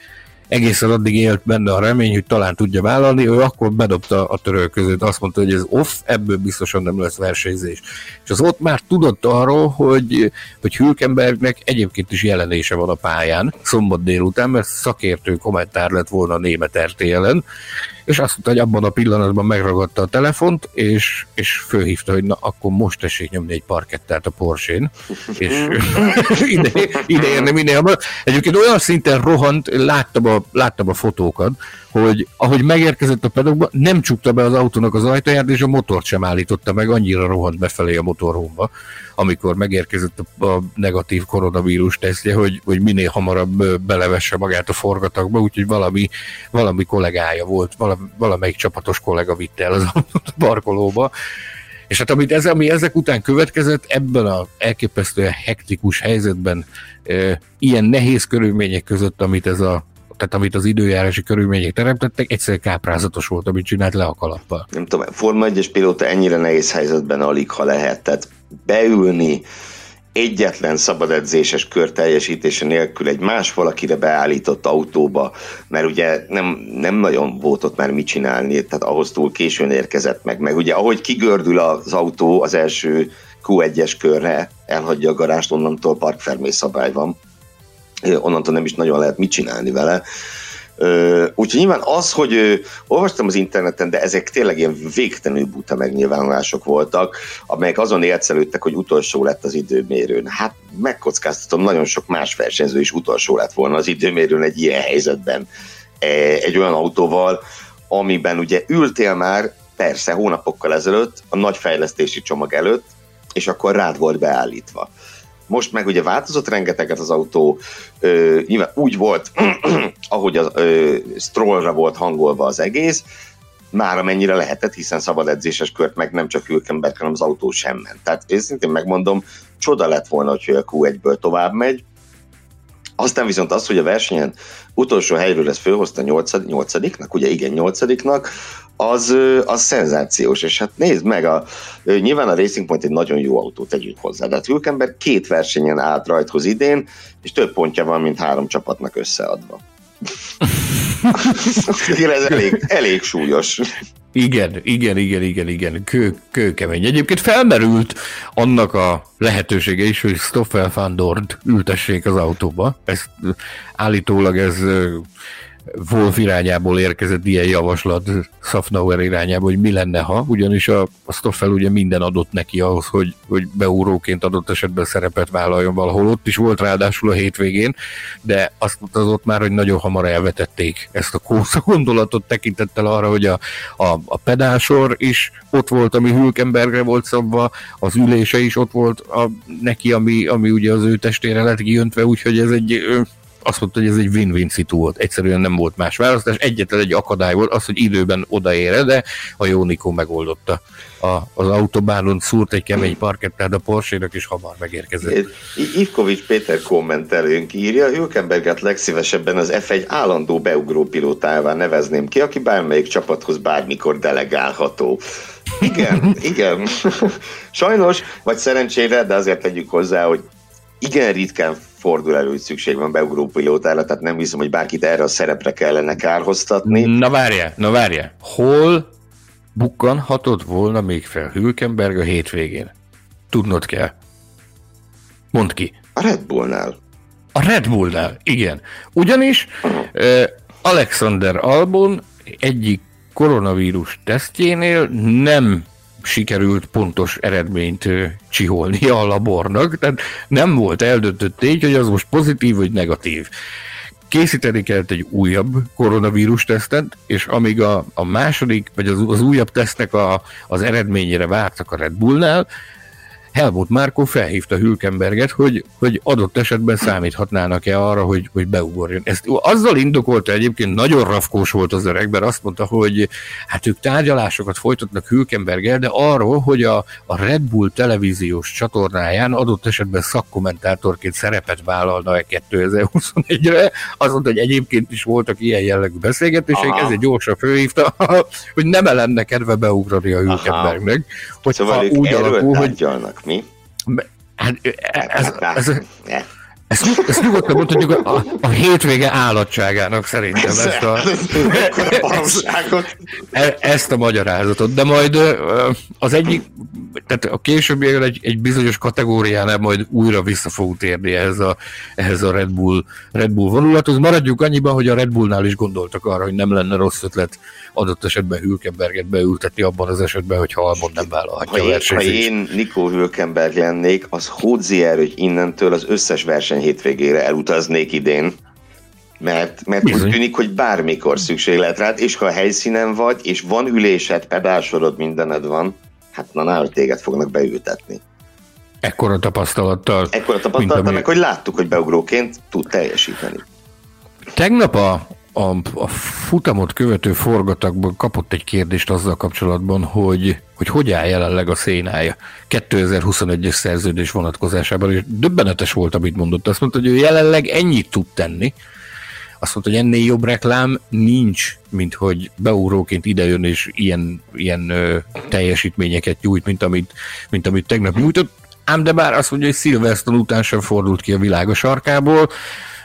egészen addig élt benne a remény, hogy talán tudja vállalni, ő akkor bedobta a törölközőt, azt mondta, hogy ez off, ebből biztosan nem lesz versenyzés. És az ott már tudott arról, hogy, hogy Hülkenbergnek egyébként is jelenése van a pályán, szombat délután, mert szakértő kommentár lett volna a német RTL-en, és azt mondta, hogy abban a pillanatban megragadta a telefont, és, és fölhívta, hogy na, akkor most tessék nyomni egy parkettát a Porsche-n, és ide, ide érne minél hamarabb. Egyébként olyan szinten rohant, láttam a, láttam a fotókat, hogy ahogy megérkezett a pedokba, nem csukta be az autónak az ajtaját, és a motort sem állította meg, annyira rohant befelé a motorhomba, amikor megérkezett a negatív koronavírus tesztje, hogy, hogy minél hamarabb belevesse magát a forgatagba, úgyhogy valami, valami kollégája volt, valamelyik csapatos kollega vitte el az autót a parkolóba, és hát amit ez, ami ezek után következett, ebben a elképesztően hektikus helyzetben, e, ilyen nehéz körülmények között, amit ez a tehát amit az időjárási körülmények teremtettek, egyszer káprázatos volt, amit csinált le a kalappal. Nem tudom, Forma 1-es pilóta ennyire nehéz helyzetben alig, ha lehet. Tehát beülni, egyetlen szabad edzéses kör teljesítése nélkül egy más valakire beállított autóba, mert ugye nem, nem nagyon volt ott már mit csinálni, tehát ahhoz túl későn érkezett meg. Meg ugye ahogy kigördül az autó az első Q1-es körre, elhagyja a garást, onnantól parkfermé szabály van onnantól nem is nagyon lehet mit csinálni vele. Úgyhogy nyilván az, hogy olvastam az interneten, de ezek tényleg ilyen végtelenül buta megnyilvánulások voltak, amelyek azon élcelődtek, hogy utolsó lett az időmérőn. Hát megkockáztatom, nagyon sok más versenyző is utolsó lett volna az időmérőn egy ilyen helyzetben. E, egy olyan autóval, amiben ugye ültél már, persze hónapokkal ezelőtt, a nagy fejlesztési csomag előtt, és akkor rád volt beállítva. Most meg ugye változott rengeteget az autó, ö, nyilván úgy volt, ahogy a Strollra volt hangolva az egész, már amennyire lehetett, hiszen szabad edzéses kört meg nem csak Hülkenberg, hanem az autó sem ment. Tehát őszintén megmondom, csoda lett volna, hogy a Q1-ből tovább megy, aztán viszont az, hogy a versenyen utolsó helyről lesz fölhozta nyolcadiknak, ugye igen, nyolcadiknak, az, az szenzációs, és hát nézd meg, a, nyilván a Racing Point egy nagyon jó autó, tegyük hozzá, de hát Hülkenberg két versenyen állt rajthoz idén, és több pontja van, mint három csapatnak összeadva. Ez elég, elég súlyos. Igen, igen, igen, igen, igen, kő, kőkemény. Egyébként felmerült annak a lehetősége is, hogy Stoffel van Dort ültessék az autóba. Ez állítólag ez Wolf irányából érkezett ilyen javaslat Safnauer irányába, hogy mi lenne, ha, ugyanis a, a Stoffel ugye minden adott neki ahhoz, hogy, hogy beúróként adott esetben szerepet vállaljon valahol. Ott is volt ráadásul a hétvégén, de azt az ott már, hogy nagyon hamar elvetették ezt a kósza gondolatot tekintettel arra, hogy a, a, a pedálsor is ott volt, ami Hülkenbergre volt szabva, az ülése is ott volt a, neki, ami, ami ugye az ő testére lett kijöntve, úgyhogy ez egy azt mondta, hogy ez egy win-win szitu volt. Egyszerűen nem volt más választás. Egyetlen egy akadály volt az, hogy időben odaére, de a Jónikó megoldotta. A, az autobánon szúrt egy kemény parkettát a porsche és hamar megérkezett. Ivkovics Péter kommentelőnk írja, Hülkenberget legszívesebben az F1 állandó beugró pilótává nevezném ki, aki bármelyik csapathoz bármikor delegálható. Igen, igen. Sajnos, vagy szerencsére, de azért tegyük hozzá, hogy igen ritkán fordul elő, hogy szükség van beugró pilótára, tehát nem hiszem, hogy bárkit erre a szerepre kellene kárhoztatni. Na várja, na várja. Hol bukkanhatott volna még fel Hülkenberg a hétvégén? Tudnod kell. Mondd ki. A Red Bullnál. A Red Bullnál, igen. Ugyanis uh, Alexander Albon egyik koronavírus tesztjénél nem sikerült pontos eredményt csiholni a labornak, tehát nem volt eldöntött tény, hogy az most pozitív vagy negatív. Készíteni kellett egy újabb koronavírus tesztet, és amíg a, a második, vagy az, az újabb tesztnek a, az eredményére vártak a Red Bullnál, Helmut Márkó felhívta Hülkenberget, hogy, hogy adott esetben számíthatnának-e arra, hogy, hogy beugorjon. Ezt azzal indokolta egyébként, nagyon rafkós volt az öreg, mert azt mondta, hogy hát ők tárgyalásokat folytatnak Hülkenberggel, de arról, hogy a, a Red Bull televíziós csatornáján adott esetben szakkommentátorként szerepet vállalna-e 2021-re. Azt mondta, hogy egyébként is voltak ilyen jellegű beszélgetések, ezért gyorsan fölhívta, hogy nem lenne kedve beugrani a Hülkenbergnek. Hogy szóval úgy alakul, hogy mi? Hát, ez, ez, ez, ezt, ezt nyugodtan mondhatjuk a, a hétvége állatságának szerintem ezt a, ezt, ezt a magyarázatot, de majd az egyik, tehát a későbbi egy, egy bizonyos kategóriánál majd újra vissza fogunk térni ehhez a, ehhez a Red Bull, Red Bull vonulathoz. Maradjuk annyiban, hogy a Red Bullnál is gondoltak arra, hogy nem lenne rossz ötlet adott esetben Hülkenberget beültetni abban az esetben, hogy Albon nem vállalhatja ha a versenyt. Ha én Nikó Hülkenberg lennék, az hódzier, hogy innentől az összes verseny hétvégére elutaznék idén, mert, mert úgy tűnik, hogy bármikor szükség lehet rád, és ha a helyszínen vagy, és van ülésed, pedálsorod, mindened van, hát na, hogy téged fognak beültetni. Ekkora tapasztalattal. Ekkora tapasztalattal, ami... meg hogy láttuk, hogy beugróként tud teljesíteni. Tegnap a, a, a futamot követő forgatagban kapott egy kérdést azzal kapcsolatban, hogy hogy, hogy áll jelenleg a szénája 2021-es szerződés vonatkozásában, és döbbenetes volt, amit mondott. Azt mondta, hogy ő jelenleg ennyit tud tenni, azt mondta, hogy ennél jobb reklám nincs, mint hogy beugróként idejön és ilyen, ilyen ö, teljesítményeket nyújt, mint amit, mint amit tegnap nyújtott. Ám de bár azt mondja, hogy Silverstone után sem fordult ki a világ a sarkából,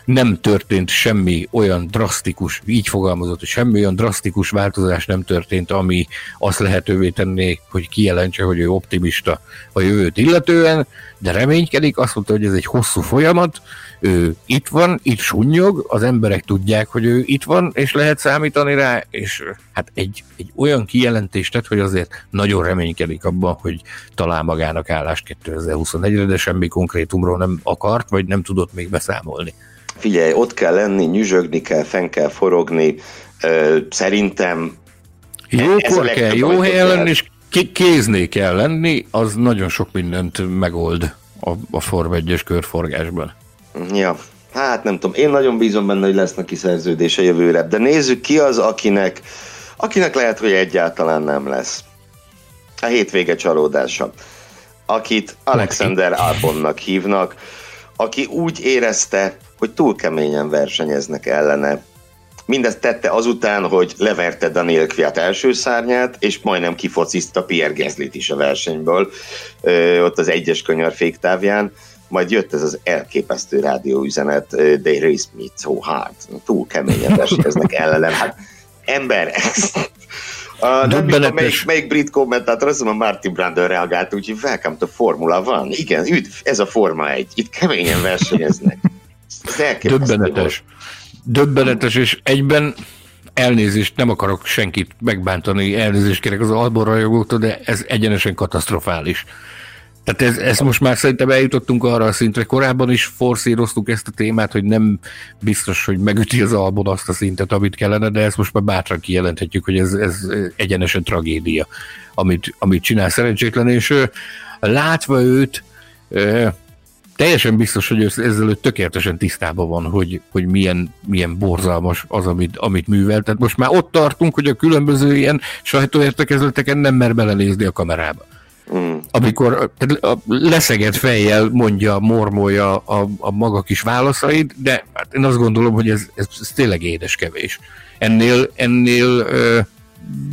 nem történt semmi olyan drasztikus, így fogalmazott, hogy semmi olyan drasztikus változás nem történt, ami azt lehetővé tenné, hogy kijelentse, hogy ő optimista a jövőt illetően, de reménykedik, azt mondta, hogy ez egy hosszú folyamat, ő itt van, itt sunnyog, az emberek tudják, hogy ő itt van, és lehet számítani rá, és hát egy, egy olyan kijelentést tett, hogy azért nagyon reménykedik abban, hogy talál magának állást 2021-re, de semmi konkrétumról nem akart, vagy nem tudott még beszámolni. Figyelj, ott kell lenni, nyüzsögni kell, fenn kell forogni, szerintem Jókor kell, jó helyen lenni, és kézné kell lenni, az nagyon sok mindent megold a, a Form 1-es körforgásban. Ja, hát nem tudom, én nagyon bízom benne, hogy lesz neki szerződése jövőre, de nézzük ki az, akinek, akinek lehet, hogy egyáltalán nem lesz. A hétvége csalódása. Akit Alexander Albonnak hívnak, aki úgy érezte, hogy túl keményen versenyeznek ellene. Mindezt tette azután, hogy leverte Daniel Kviat első szárnyát, és majdnem kifociszta Pierre Gaslyt is a versenyből, ö, ott az egyes könyör féktávján majd jött ez az elképesztő rádióüzenet, they race me so hard, túl keményen versenyeznek ellenem. Hát ember, ez, Uh, nem tudom, melyik, melyik brit kommentátor, azt mondom, Martin Brandon reagált, úgyhogy welcome to Formula van. Igen, üdv, ez a Forma 1. Itt keményen versenyeznek. Döbbenetes. Döbbenetes, és egyben elnézést, nem akarok senkit megbántani, elnézést kérek az Albon rajongóktól, de ez egyenesen katasztrofális. Tehát ez, ez most már szerintem eljutottunk arra a szintre. Korábban is forszíroztuk ezt a témát, hogy nem biztos, hogy megüti az albon azt a szintet, amit kellene, de ezt most már bátran kijelenthetjük, hogy ez, ez egyenesen tragédia, amit, amit csinál szerencsétlen, és látva őt, teljesen biztos, hogy ezzel tökéletesen tisztában van, hogy, hogy milyen, milyen borzalmas az, amit, amit művel. Tehát most már ott tartunk, hogy a különböző ilyen sajtóértekezleteken nem mer belenézni a kamerába. Mm. Amikor leszegett fejjel mondja, mormolja a, a maga kis válaszait, de hát én azt gondolom, hogy ez, ez, ez tényleg édes kevés. Ennél, ennél ö,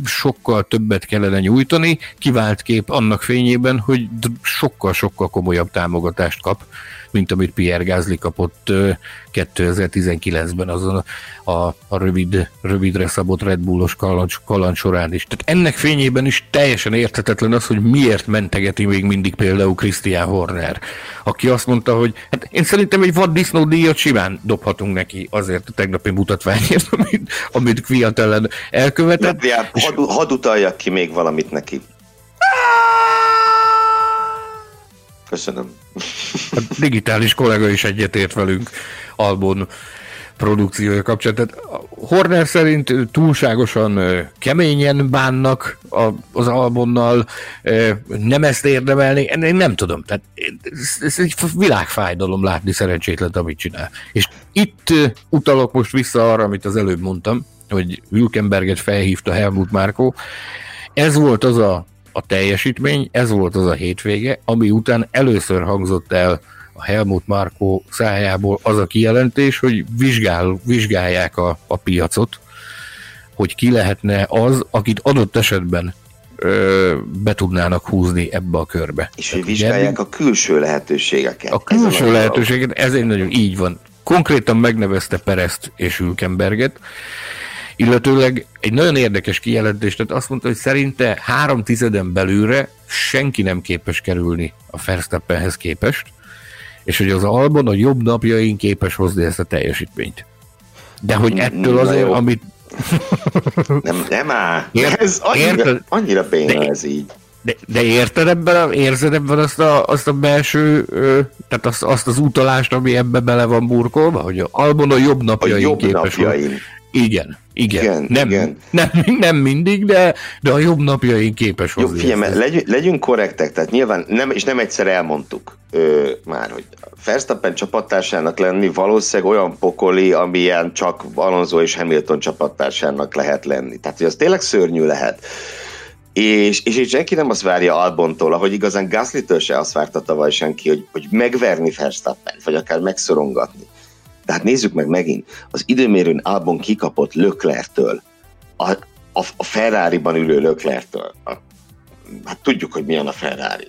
sokkal többet kellene nyújtani, kivált kép annak fényében, hogy sokkal-sokkal komolyabb támogatást kap, mint amit Pierre Gasly kapott 2019-ben azon a, a, a rövid, rövidre szabott Red Bullos kalancs, kalancs során is. Tehát ennek fényében is teljesen érthetetlen az, hogy miért mentegeti még mindig például Christian Horner, aki azt mondta, hogy hát én szerintem egy vaddisznó díjat simán dobhatunk neki azért a tegnapi mutatványért, amit, amit Kviat ellen elkövetett. Ja, hadd had utaljak ki még valamit neki. Köszönöm. A digitális kollega is egyetért velünk Albon produkciója kapcsán. Tehát Horner szerint túlságosan keményen bánnak az albonnal, nem ezt érdemelni, én nem tudom. Tehát ez egy világfájdalom látni szerencsétlen, amit csinál. És itt utalok most vissza arra, amit az előbb mondtam, hogy Wilkenberget felhívta Helmut Márkó. Ez volt az a, a teljesítmény, ez volt az a hétvége, ami után először hangzott el a Helmut Marko szájából az a kijelentés, hogy vizsgál, vizsgálják a, a piacot, hogy ki lehetne az, akit adott esetben ö, be tudnának húzni ebbe a körbe. És hogy vizsgálják a külső lehetőségeket. A külső lehetőséget, ez egy nagyon így van. Konkrétan megnevezte Pereszt és Hülkenberget, illetőleg egy nagyon érdekes kijelentés, tehát azt mondta, hogy szerinte három tizeden belülre senki nem képes kerülni a Verstappenhez képest, és hogy az Albon a jobb napjain képes hozni ezt a teljesítményt. De hogy ettől azért, amit... nem, nem áll. Ért, ez annyira, érted, annyira béna de, ez így. De, de érted ebben, érzed ebben azt a, azt a belső, tehát azt, azt az utalást, ami ebbe bele van burkolva, hogy a Albon a jobb napjain a jobb képes napjain. Igen, igen. igen, nem, igen. Nem, nem mindig, de, de a jobb napjain képes hozni. Jó, figyelme, legy, legyünk korrektek, tehát nyilván nem, és nem egyszer elmondtuk ö, már, hogy Verstappen csapattársának lenni valószínűleg olyan pokoli, amilyen csak Alonso és Hamilton csapattársának lehet lenni. Tehát, hogy az tényleg szörnyű lehet. És, és így senki nem azt várja Albontól, ahogy igazán Gasly-től se azt várta tavaly senki, hogy, hogy megverni Verstappen, vagy akár megszorongatni. Tehát nézzük meg megint, az időmérőn Albon kikapott Löklertől, a, a, a Ferrari-ban ülő Löklertől. A, hát tudjuk, hogy milyen a Ferrari.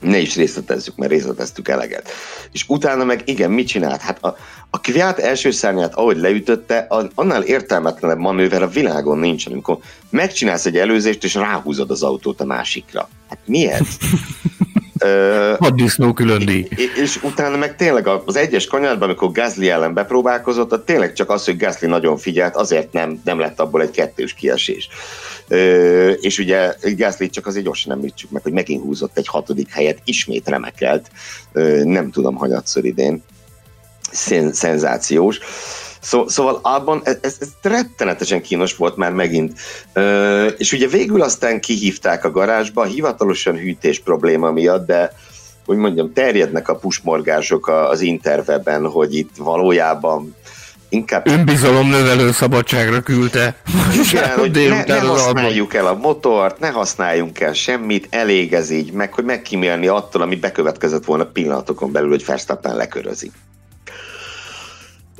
Ne is részletezzük, mert részleteztük eleget. És utána meg igen, mit csinált? Hát a, a Kviát első szárnyát, ahogy leütötte, annál értelmetlenebb manőver a világon nincsen, amikor megcsinálsz egy előzést, és ráhúzod az autót a másikra. Hát miért? Vaddisznó külön díj. És, és utána meg tényleg az egyes kanyarban, amikor Gasly ellen bepróbálkozott, a tényleg csak az, hogy Gasly nagyon figyelt, azért nem, nem lett abból egy kettős kiesés. Ö, és ugye Gasly csak azért gyorsan említsük meg, hogy megint húzott egy hatodik helyet, ismét remekelt, ö, nem tudom, hanyatszor idén. Szen, szenzációs. Szó, szóval abban ez, ez, ez rettenetesen kínos volt már megint. Ö, és ugye végül aztán kihívták a garázsba, hivatalosan hűtés probléma miatt, de hogy mondjam, terjednek a pusmorgások az interwebben, hogy itt valójában inkább... Önbizalom növelő szabadságra küldte. Igen, hogy ne, ne használjuk el a motort, ne használjunk el semmit, elég ez így, meg hogy megkímélni attól, ami bekövetkezett volna pillanatokon belül, hogy Verstappen lekörözik.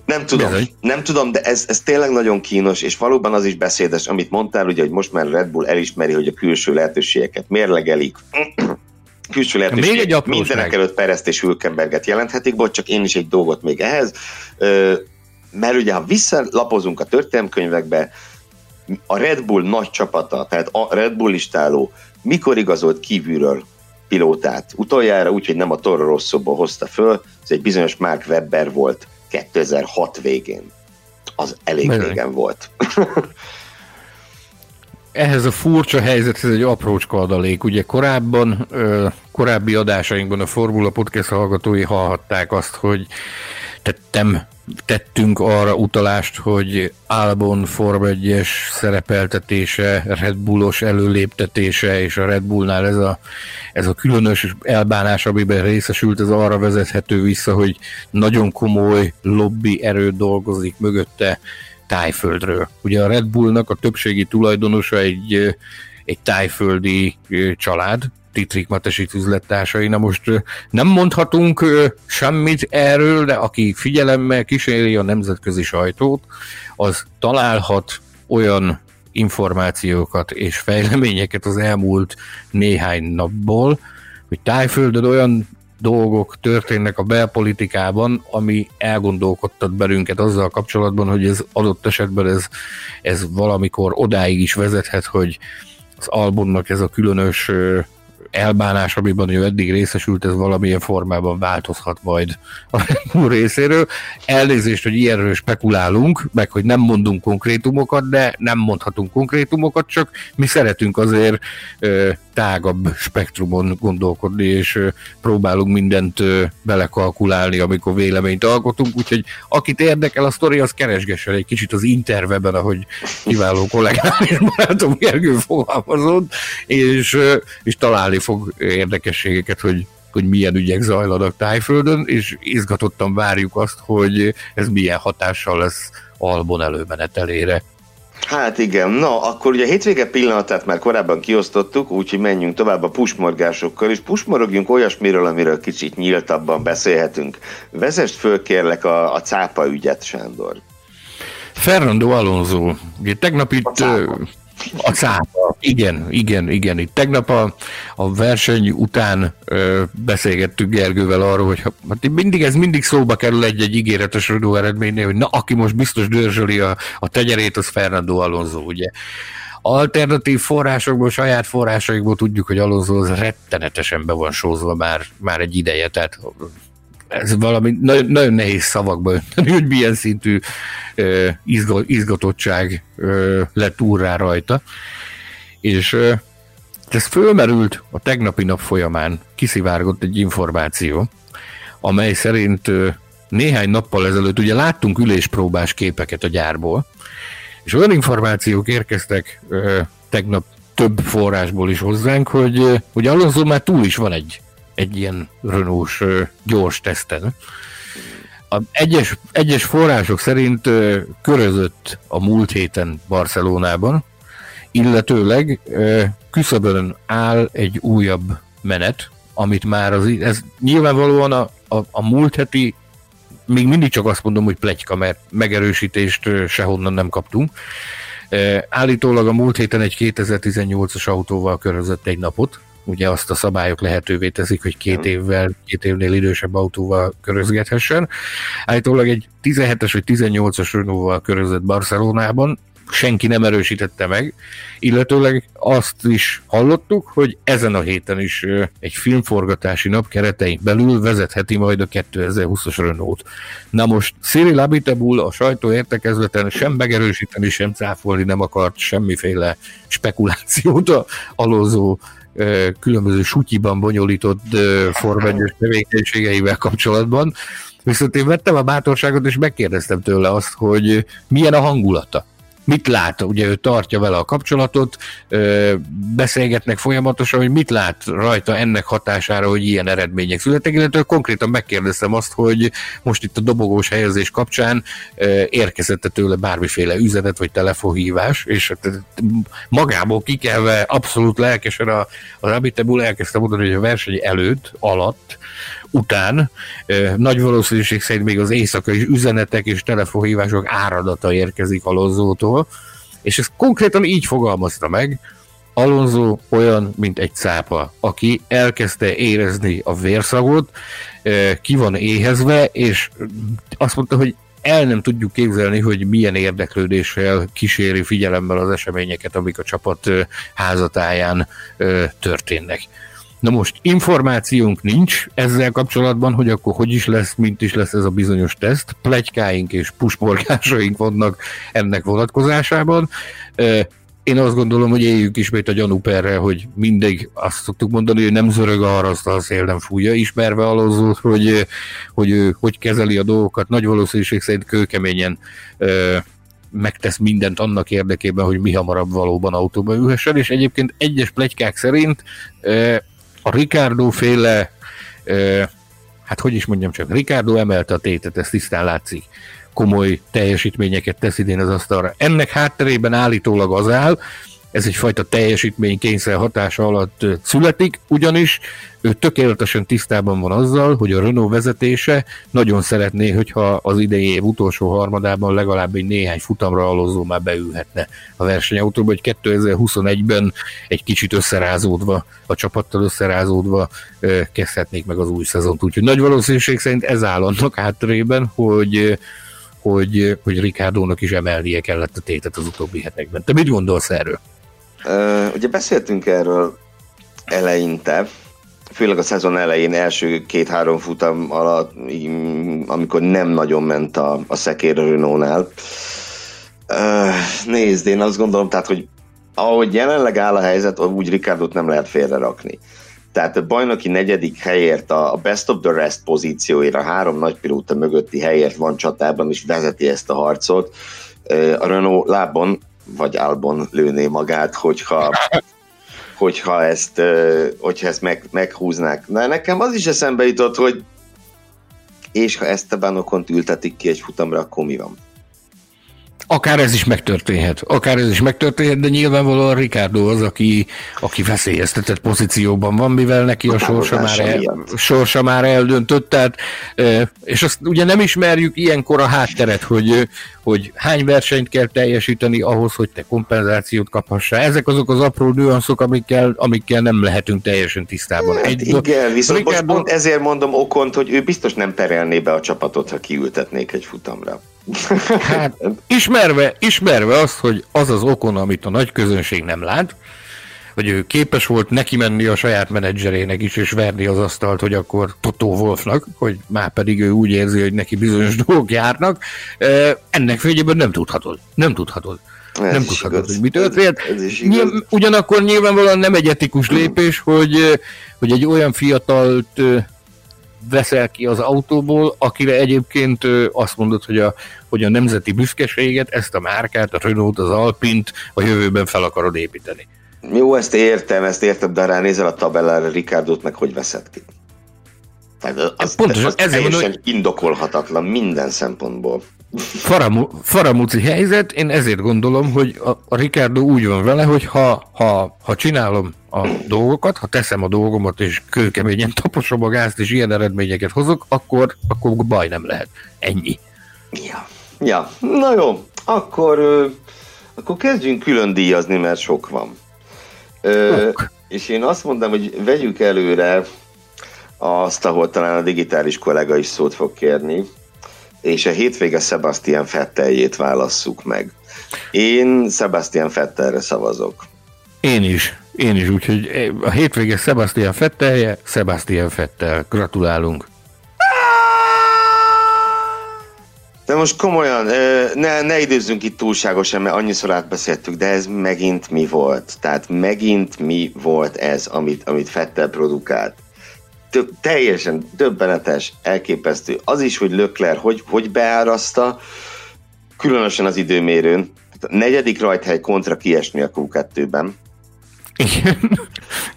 Nem tudom, Bizony. nem tudom, de ez, ez tényleg nagyon kínos, és valóban az is beszédes, amit mondtál, ugye, hogy most már Red Bull elismeri, hogy a külső lehetőségeket mérlegelik. külső lehetőségek még egy mindenek előtt Perezt és Hülkenberget jelenthetik, bocs, csak én is egy dolgot még ehhez, mert ugye, ha visszalapozunk a történelmkönyvekbe, a Red Bull nagy csapata, tehát a Red Bull listáló mikor igazolt kívülről pilótát? Utoljára úgy, hogy nem a Toro Rosso-ból hozta föl, ez egy bizonyos Mark Webber volt, 2006 végén. Az elég Melyek. régen volt. Ehhez a furcsa helyzethez egy aprócska adalék. Ugye korábban, korábbi adásainkban a Formula Podcast hallgatói hallhatták azt, hogy tettem tettünk arra utalást, hogy Albon Form 1-es szerepeltetése, Red Bullos előléptetése, és a Red Bullnál ez a, ez a különös elbánás, amiben részesült, ez arra vezethető vissza, hogy nagyon komoly lobby erő dolgozik mögötte tájföldről. Ugye a Red Bullnak a többségi tulajdonosa egy, egy tájföldi család, Titrik Matesik üzlettársai. Na most nem mondhatunk semmit erről, de aki figyelemmel kíséri a nemzetközi sajtót, az találhat olyan információkat és fejleményeket az elmúlt néhány napból, hogy Tájföldön olyan dolgok történnek a belpolitikában, ami elgondolkodtat belünket azzal kapcsolatban, hogy ez adott esetben ez, ez valamikor odáig is vezethet, hogy az albumnak ez a különös elbánás, amiben ő eddig részesült, ez valamilyen formában változhat majd a részéről. Elnézést, hogy ilyenről spekulálunk, meg hogy nem mondunk konkrétumokat, de nem mondhatunk konkrétumokat, csak mi szeretünk azért tágabb spektrumon gondolkodni, és próbálunk mindent belekalkulálni, amikor véleményt alkotunk, úgyhogy akit érdekel a sztori, az keresgessen egy kicsit az interwebben, ahogy kiváló kollégám és barátom Gergő fogalmazott, és, és találni fog érdekességeket, hogy hogy milyen ügyek zajlanak Tájföldön, és izgatottan várjuk azt, hogy ez milyen hatással lesz Albon előmenetelére. Hát igen, na akkor ugye a hétvége pillanatát már korábban kiosztottuk, úgyhogy menjünk tovább a pusmorgásokkal, és pusmorogjunk olyasmiről, amiről kicsit nyíltabban beszélhetünk. Vezest föl kérlek a, a cápa ügyet, Sándor. Fernando Alonso, ugye tegnap itt... A cápa, igen, igen, igen. Itt tegnap a, a verseny után ö, beszélgettük Gergővel arról, hogy hát mindig ez mindig szóba kerül egy-egy ígéretes Renault eredménynél, hogy na, aki most biztos dörzsöli a, a tegyerét, az Fernando Alonso, ugye. Alternatív forrásokból, saját forrásaikból tudjuk, hogy Alonso az rettenetesen be van sózva már, már egy ideje, tehát ez valami nagyon, nagyon nehéz szavakba önteni, hogy milyen szintű uh, izgatottság uh, lett úrrá rajta. És uh, ez fölmerült a tegnapi nap folyamán, kiszivárgott egy információ, amely szerint uh, néhány nappal ezelőtt ugye láttunk üléspróbás képeket a gyárból, és olyan információk érkeztek uh, tegnap több forrásból is hozzánk, hogy, hogy Alonso már túl is van egy egy ilyen renault gyors teszten. A egyes, egyes források szerint körözött a múlt héten Barcelonában, illetőleg küszöbön áll egy újabb menet, amit már az, ez nyilvánvalóan a, a, a múlt heti, még mindig csak azt mondom, hogy plegyka, mert megerősítést sehonnan nem kaptunk. Állítólag a múlt héten egy 2018-as autóval körözött egy napot, ugye azt a szabályok lehetővé teszik, hogy két évvel, két évnél idősebb autóval körözgethessen. Állítólag egy 17-es vagy 18-as Renault-val körözött Barcelonában, senki nem erősítette meg, illetőleg azt is hallottuk, hogy ezen a héten is egy filmforgatási nap keretein belül vezetheti majd a 2020-as Renault. Na most Cyril Abitebul a sajtó értekezleten sem megerősíteni, sem cáfolni nem akart semmiféle spekulációt a alózó különböző sutyiban bonyolított formányos tevékenységeivel kapcsolatban. Viszont én vettem a bátorságot, és megkérdeztem tőle azt, hogy milyen a hangulata mit lát, ugye ő tartja vele a kapcsolatot, beszélgetnek folyamatosan, hogy mit lát rajta ennek hatására, hogy ilyen eredmények születtek, illetve konkrétan megkérdeztem azt, hogy most itt a dobogós helyezés kapcsán érkezette tőle bármiféle üzenet vagy telefonhívás, és hát, magából kikelve abszolút lelkesen a, a Rabitebul elkezdte mondani, hogy a verseny előtt, alatt után nagy valószínűség szerint még az éjszakai üzenetek és telefonhívások áradata érkezik Alonzótól, és ezt konkrétan így fogalmazta meg, Alonso olyan, mint egy cápa, aki elkezdte érezni a vérszagot, ki van éhezve, és azt mondta, hogy el nem tudjuk képzelni, hogy milyen érdeklődéssel kíséri figyelemmel az eseményeket, amik a csapat házatáján történnek. Na most információnk nincs ezzel kapcsolatban, hogy akkor hogy is lesz, mint is lesz ez a bizonyos teszt. Plegykáink és pusporgásaink vannak ennek vonatkozásában. Én azt gondolom, hogy éljük ismét a gyanúperre, hogy mindig azt szoktuk mondani, hogy nem zörög a haraszt, a szél nem fújja, ismerve alazót, hogy, hogy ő hogy kezeli a dolgokat. Nagy valószínűség szerint kőkeményen megtesz mindent annak érdekében, hogy mi hamarabb valóban autóba ülhessen, és egyébként egyes plegykák szerint a Ricardo féle, hát hogy is mondjam csak, Ricardo emelte a tétet, ez tisztán látszik komoly teljesítményeket tesz idén az asztalra. Ennek hátterében állítólag az áll, ez egyfajta teljesítmény kényszer hatása alatt születik, ugyanis ő tökéletesen tisztában van azzal, hogy a Renault vezetése nagyon szeretné, hogyha az idei év utolsó harmadában legalább egy néhány futamra alozó már beülhetne a versenyautóba, hogy 2021-ben egy kicsit összerázódva, a csapattal összerázódva kezdhetnék meg az új szezont. Úgyhogy nagy valószínűség szerint ez áll annak hátterében, hogy hogy, hogy Ricardónak is emelnie kellett a tétet az utóbbi hetekben. Te mit gondolsz erről? Ugye beszéltünk erről eleinte, főleg a szezon elején, első két-három futam alatt, amikor nem nagyon ment a, a szekér Renault-nál. Nézd, én azt gondolom, tehát, hogy ahogy jelenleg áll a helyzet, úgy Ricardot nem lehet félre rakni. Tehát a bajnoki negyedik helyért, a best of the rest pozícióira, három nagy pilóta mögötti helyért van csatában, és vezeti ezt a harcot. A Renault lábon, vagy álbon lőné magát, hogyha hogyha ezt, hogyha ezt meg, meghúznák. Na, nekem az is eszembe jutott, hogy és ha ezt a bánokont ültetik ki egy futamra, akkor mi van? Akár ez is megtörténhet, akár ez is megtörténhet, de nyilvánvalóan Ricardo az, aki, aki veszélyeztetett pozícióban van, mivel neki a sorsa már, el, sorsa már eldöntött, tehát, és azt ugye nem ismerjük ilyenkor a hátteret, hogy, hogy hány versenyt kell teljesíteni ahhoz, hogy te kompenzációt kaphassál. Ezek azok az apró nüanszok, amikkel, amikkel nem lehetünk teljesen tisztában. Hát Egy, igen, viszont Ricardo... most pont ezért mondom Okont, hogy ő biztos nem perelné be a csapatot, ha kiültetnék egy futamra. Hát, ismerve, ismerve azt, hogy az az okon, amit a nagy közönség nem lát, hogy ő képes volt neki menni a saját menedzserének is, és verni az asztalt, hogy akkor Totó Wolfnak, hogy már pedig ő úgy érzi, hogy neki bizonyos dolgok járnak, ennek fényében nem tudhatod. Nem tudhatod. Ez nem tudhatod, igaz. hogy mi történt. Ez, ez Nyilv, ugyanakkor nyilvánvalóan nem egy etikus lépés, hogy, hogy egy olyan fiatalt veszel ki az autóból, akire egyébként azt mondod, hogy a, hogy a nemzeti büszkeséget, ezt a márkát, a Renault, az Alpint a jövőben fel akarod építeni. Jó, ezt értem, ezt értem, de ránézel a tabellára, Ricardot meg hogy veszed ki? Tehát az, Pontosan, az ezért teljesen mondom, indokolhatatlan minden szempontból. Faramu, faramuci helyzet, én ezért gondolom, hogy a, a Ricardo úgy van vele, hogy ha, ha, ha csinálom a dolgokat, ha teszem a dolgomat, és kőkeményen taposom a gázt, és ilyen eredményeket hozok, akkor, akkor baj nem lehet. Ennyi. Ja, ja. na jó, akkor, akkor kezdjünk külön díjazni, mert sok van. Ö, és én azt mondom, hogy vegyük előre azt, ahol talán a digitális kollega is szót fog kérni, és a hétvége Sebastian Fetteljét válasszuk meg. Én Sebastian Fettelre szavazok. Én is. Én is, úgyhogy a hétvége Sebastian Fettelje, Sebastian Fettel. Gratulálunk. De most komolyan, ne, ne időzzünk itt túlságosan, mert annyiszor átbeszéltük, de ez megint mi volt? Tehát megint mi volt ez, amit, amit Fettel produkált? Tö, teljesen döbbenetes, elképesztő. Az is, hogy Lökler hogy, hogy beáraszta, különösen az időmérőn. A negyedik rajthely kontra kiesni a Q2-ben. Igen,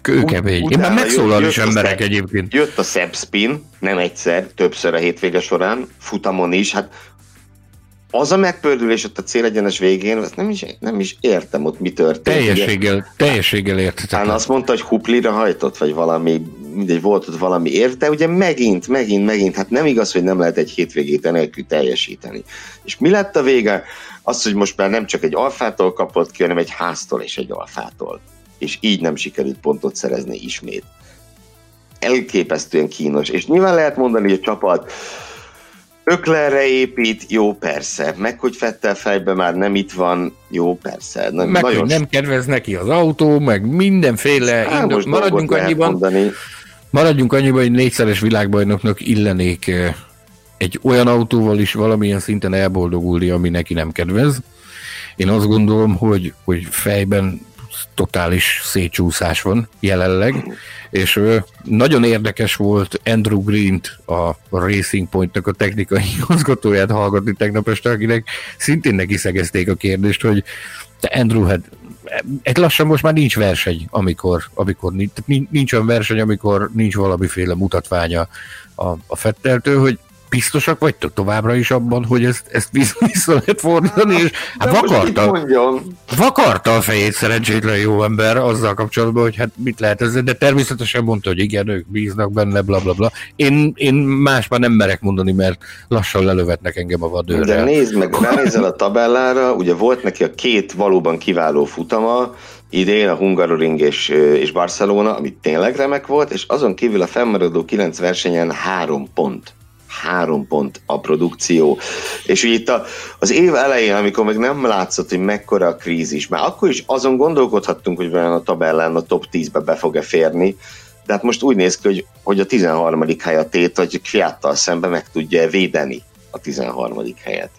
kőkemény. Én már megszólal is emberek szebb, egyébként. Jött a szebb spin, nem egyszer, többször a hétvége során, futamon is, hát az a megpördülés ott a célegyenes végén, azt nem is, nem is értem ott mi történt. Teljességgel, ugye? teljességgel értettem. azt mondta, hogy huplira hajtott, vagy valami, mindegy, volt ott valami érv, de ugye megint, megint, megint, hát nem igaz, hogy nem lehet egy hétvégét enélkül teljesíteni. És mi lett a vége? Az, hogy most már nem csak egy alfától kapott ki, hanem egy háztól és egy alfától. És így nem sikerült pontot szerezni ismét. Elképesztően kínos. És nyilván lehet mondani, hogy a csapat Öklerre épít, jó persze. Meg hogy Fettel fejbe már nem itt van, jó persze. Na, meg nagyon... hogy nem kedvez neki az autó, meg mindenféle... Á, indok... Maradjunk annyiban, mondani. maradjunk annyiban, hogy négyszeres világbajnoknak illenék egy olyan autóval is valamilyen szinten elboldogulni, ami neki nem kedvez. Én azt gondolom, hogy, hogy fejben totális szétcsúszás van jelenleg, és nagyon érdekes volt Andrew Green-t, a Racing Point-nak a technikai igazgatóját hallgatni tegnap este, akinek szintén neki szegezték a kérdést, hogy te Andrew, hát egy lassan most már nincs verseny, amikor, amikor nincs, nincs olyan verseny, amikor nincs valamiféle mutatványa a, a Fetteltől, hogy biztosak vagytok továbbra is abban, hogy ezt, ezt vissza lehet fordítani, és hát vakarta, vakarta a fejét szerencsétlen jó ember azzal kapcsolatban, hogy hát mit lehet ez, de természetesen mondta, hogy igen, ők bíznak benne, bla bla bla. Én, én más már nem merek mondani, mert lassan lelövetnek engem a vadőrrel. De nézd meg, ránézel a tabellára, ugye volt neki a két valóban kiváló futama, idén a Hungaroring és, és Barcelona, ami tényleg remek volt, és azon kívül a fennmaradó kilenc versenyen három pont három pont a produkció. És ugye itt a, az év elején, amikor még nem látszott, hogy mekkora a krízis, már akkor is azon gondolkodhattunk, hogy vajon a tabellán a top 10-be be fog-e férni, de hát most úgy néz ki, hogy, hogy a 13. hely a tét, hogy Kviattal szembe meg tudja védeni a 13. helyet.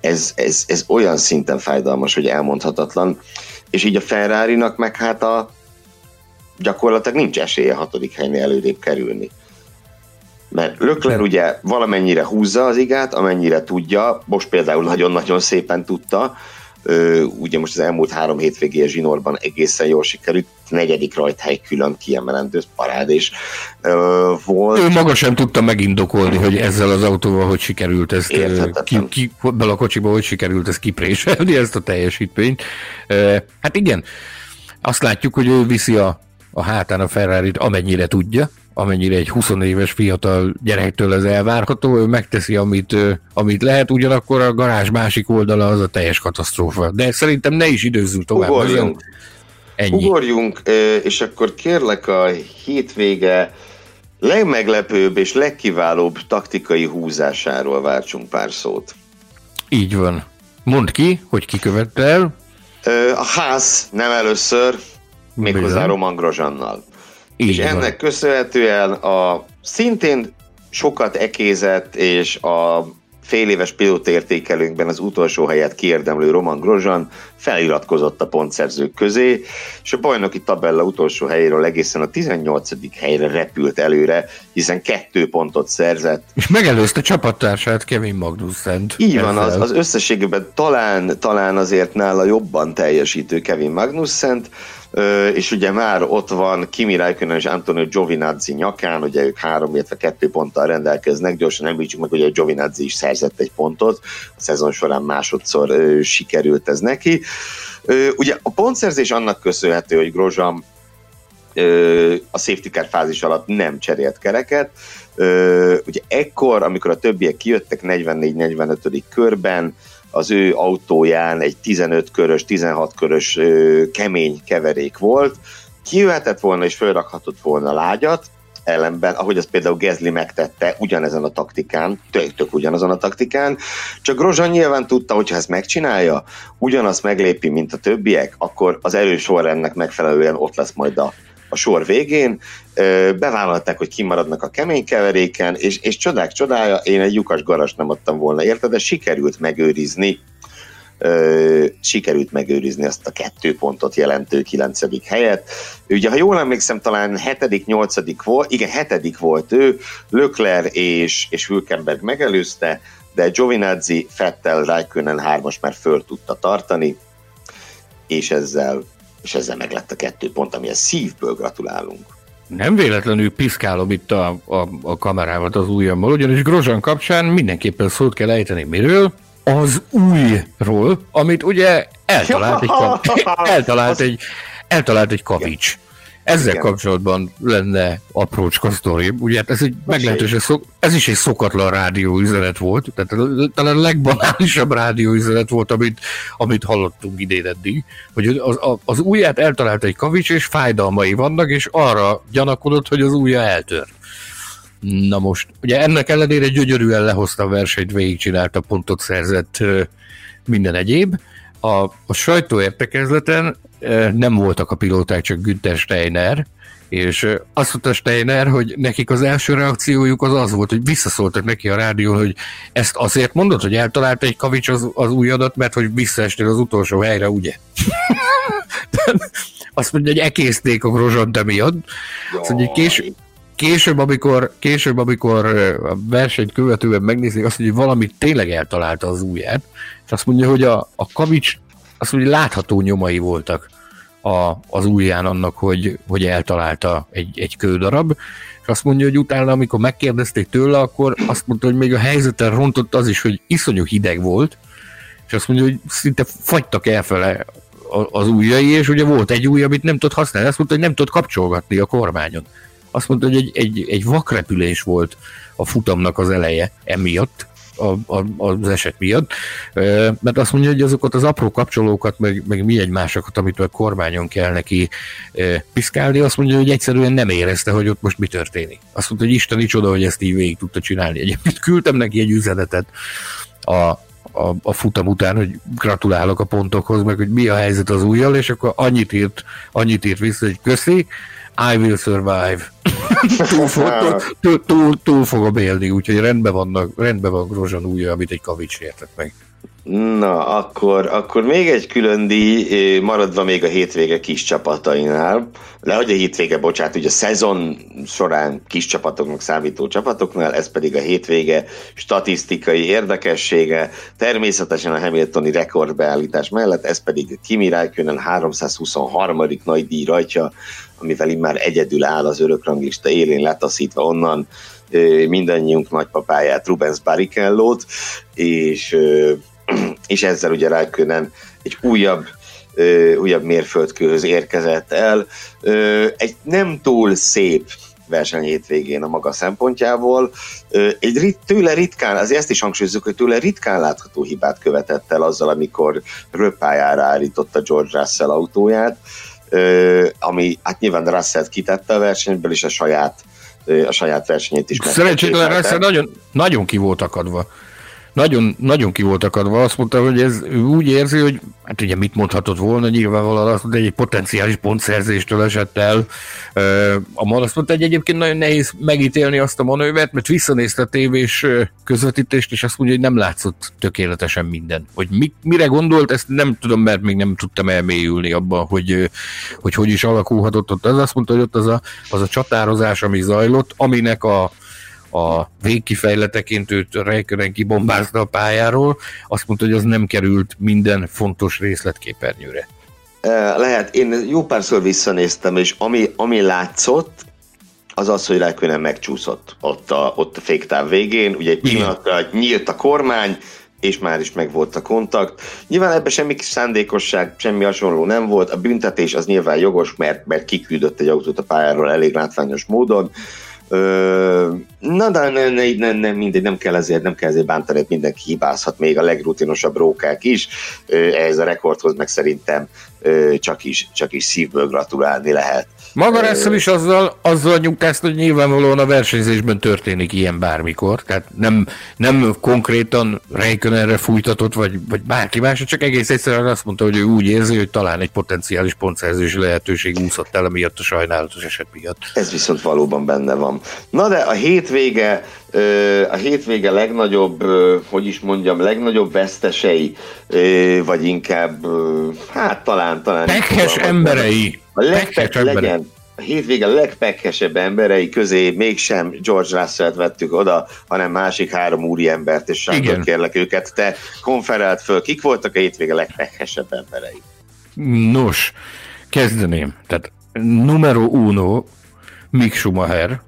ez, ez, ez olyan szinten fájdalmas, hogy elmondhatatlan, és így a ferrari meg hát a gyakorlatilag nincs esélye hatodik helynél előrébb kerülni. Mert Lökler ugye valamennyire húzza az igát, amennyire tudja, most például nagyon-nagyon szépen tudta, ugye most az elmúlt három hétvégé zsinórban egészen jól sikerült, negyedik rajthely külön kiemelendő parádés volt. Ő maga sem tudta megindokolni, hogy ezzel az autóval hogy sikerült ezt ki, ki, bele a kocsiba, hogy sikerült ezt kipréselni, ezt a teljesítményt. Hát igen, azt látjuk, hogy ő viszi a, a hátán a ferrari amennyire tudja, amennyire egy 20 éves fiatal gyerektől ez elvárható, ő megteszi, amit, amit lehet, ugyanakkor a garázs másik oldala az a teljes katasztrófa. De szerintem ne is időzzünk tovább. Ugorjunk, Ennyi. Ugorjunk és akkor kérlek a hétvége legmeglepőbb és legkiválóbb taktikai húzásáról váltsunk pár szót. Így van. Mondd ki, hogy ki követte el. A ház nem először, méghozzá Roman Grozsannal. Így és van. ennek köszönhetően a szintén sokat ekézett, és a fél éves pilótértékelőnkben az utolsó helyet kiérdemlő Roman Grozan feliratkozott a pontszerzők közé, és a bajnoki tabella utolsó helyéről egészen a 18. helyre repült előre, hiszen kettő pontot szerzett. És megelőzte csapattársát Kevin Magnussen. Így van, az, az összességében talán, talán azért nála jobban teljesítő Kevin Magnussen, és ugye már ott van Kimi Räikkönen és Antonio Giovinazzi nyakán, ugye ők három, illetve kettő ponttal rendelkeznek, gyorsan említsük meg, hogy a Giovinazzi is szerzett egy pontot, a szezon során másodszor sikerült ez neki. Ugye a pontszerzés annak köszönhető, hogy Grozsam a safety car fázis alatt nem cserélt kereket. Ugye ekkor, amikor a többiek kijöttek 44-45. körben, az ő autóján egy 15 körös, 16 körös kemény keverék volt, kijöhetett volna és felrakhatott volna lágyat, ellenben, ahogy az például Gezli megtette ugyanezen a taktikán, tök, tök ugyanazon a taktikán, csak Grozsan nyilván tudta, hogy ha ezt megcsinálja, ugyanazt meglépi, mint a többiek, akkor az erős sorrendnek megfelelően ott lesz majd a, a sor végén. Bevállalták, hogy kimaradnak a kemény keveréken, és, és csodák csodája, én egy lyukas garas nem adtam volna érte, de sikerült megőrizni sikerült megőrizni azt a kettő pontot jelentő kilencedik helyet. Ugye, ha jól emlékszem, talán hetedik, nyolcadik volt, igen, hetedik volt ő, Lökler és, és Hülkenberg megelőzte, de Giovinazzi, Fettel, Raikkonen hármas már föl tudta tartani, és ezzel, és ezzel meg lett a kettő pont, amihez szívből gratulálunk. Nem véletlenül piszkálom itt a, a, a kamerával az ujjammal, ugyanis Grozsan kapcsán mindenképpen szót kell ejteni. Miről? az újról, amit ugye eltalált egy, eltalált egy, eltalált egy kavics. Ezzel Igen. kapcsolatban lenne aprócska sztori. Ugye hát ez egy meglehetősen szok, ez is egy szokatlan rádióüzenet volt, tehát talán a legbanálisabb rádióüzenet volt, amit, amit hallottunk idén eddig, hogy az, az ujját eltalált egy kavics, és fájdalmai vannak, és arra gyanakodott, hogy az ujja eltört. Na most, ugye ennek ellenére gyönyörűen lehozta a versenyt, végigcsinálta, pontot szerzett minden egyéb. A, a sajtóértekezleten nem voltak a pilóták, csak Günther Steiner, és azt mondta Steiner, hogy nekik az első reakciójuk az az volt, hogy visszaszóltak neki a rádión, hogy ezt azért mondod, hogy eltalálta egy kavics az, az új adat, mert hogy visszaestél az utolsó helyre, ugye? azt mondja, hogy ekészték a grozsant miatt. Azt mondja, hogy később, később, amikor, később, amikor a versenyt követően megnézik azt, hogy valamit tényleg eltalálta az ujját, és azt mondja, hogy a, a kavics, azt mondja, látható nyomai voltak a, az ujján annak, hogy, hogy eltalálta egy, egy kődarab, és azt mondja, hogy utána, amikor megkérdezték tőle, akkor azt mondta, hogy még a helyzeten rontott az is, hogy iszonyú hideg volt, és azt mondja, hogy szinte fagytak elfele az ujjai, és ugye volt egy ujj, amit nem tud használni, azt mondta, hogy nem tud kapcsolgatni a kormányon. Azt mondta, hogy egy, egy, egy vakrepülés volt a futamnak az eleje emiatt, a, a, az eset miatt, mert azt mondja, hogy azokat az apró kapcsolókat, meg, meg mi egymásokat, amit a kormányon kell neki piszkálni, azt mondja, hogy egyszerűen nem érezte, hogy ott most mi történik. Azt mondta, hogy Isteni csoda, hogy ezt így végig tudta csinálni. Egyébként küldtem neki egy üzenetet a, a, a futam után, hogy gratulálok a pontokhoz, meg hogy mi a helyzet az újjal, és akkor annyit írt, annyit írt vissza, hogy köszi, I will survive. túl, fog, túl, túl, túl fogom élni, úgyhogy rendben, vannak, rendben van Grozsan újja, amit egy kavics értek meg. Na, akkor, akkor még egy külön díj, maradva még a hétvége kis csapatainál. Le, a hétvége, bocsánat, ugye a szezon során kis csapatoknak számító csapatoknál, ez pedig a hétvége statisztikai érdekessége. Természetesen a Hamiltoni rekordbeállítás mellett, ez pedig Kimi Räikkönen 323. nagy díj rajtja, amivel már egyedül áll az örökranglista élén letaszítva onnan mindannyiunk nagypapáját, Rubens Barrichello-t, és és ezzel ugye Räikkönen egy újabb újabb mérföldkőhöz érkezett el. Egy nem túl szép verseny hétvégén a maga szempontjából. Egy rit, tőle ritkán, azért ezt is hangsúlyozzuk, hogy tőle ritkán látható hibát követett el azzal, amikor röppájára állította George Russell autóját, ami hát nyilván Russell kitette a versenyből, és a saját, a saját versenyét is Szerencsétlen Russell nagyon, nagyon ki volt akadva nagyon, nagyon ki volt akadva, azt mondta, hogy ez úgy érzi, hogy hát ugye mit mondhatott volna, nyilvánvalóan azt mondta, hogy egy potenciális pontszerzéstől esett el. A man azt mondta, hogy egyébként nagyon nehéz megítélni azt a manővert, mert visszanézte a tévés közvetítést, és azt mondja, hogy nem látszott tökéletesen minden. Hogy mi, mire gondolt, ezt nem tudom, mert még nem tudtam elmélyülni abban, hogy hogy, hogy is alakulhatott ott. Az azt mondta, hogy ott az a, az a csatározás, ami zajlott, aminek a a végkifejleteként őt Rejkönen kibombázta a pályáról, azt mondta, hogy az nem került minden fontos részletképernyőre. Lehet, én jó párszor visszanéztem, és ami, ami látszott, az az, hogy Räikkönen megcsúszott ott a, ott a féktáv végén, ugye egy pillanatra nyílt a kormány, és már is megvolt a kontakt. Nyilván ebben semmi szándékosság, semmi hasonló nem volt. A büntetés az nyilván jogos, mert, mert kiküldött egy autót a pályáról elég látványos módon. Na, de ne, ne, ne, ne, mindegy, nem kell ezért, nem kell ezért bántani, mindenki hibázhat, még a legrutinosabb rókák is. Ehhez a rekordhoz meg szerintem csak is, csak is szívből gratulálni lehet. Maga Russell is azzal, azzal nyugtázt, hogy nyilvánvalóan a versenyzésben történik ilyen bármikor, tehát nem, nem konkrétan erre fújtatott, vagy, vagy bárki más, csak egész egyszerűen azt mondta, hogy ő úgy érzi, hogy talán egy potenciális pontszerzési lehetőség úszott el, amiatt a sajnálatos eset miatt. Ez viszont valóban benne van. Na de a hétvége a hétvége legnagyobb, hogy is mondjam, legnagyobb vesztesei, vagy inkább, hát talán, talán... Pekhes emberei! A legpek, legyen, a hétvége legpekkesebb emberei közé mégsem George Russell-t vettük oda, hanem másik három úri embert, és Sándor kérlek őket, te konferált föl, kik voltak a hétvége legpekkesebb emberei? Nos, kezdeném. Tehát numero uno, Mick Schumacher,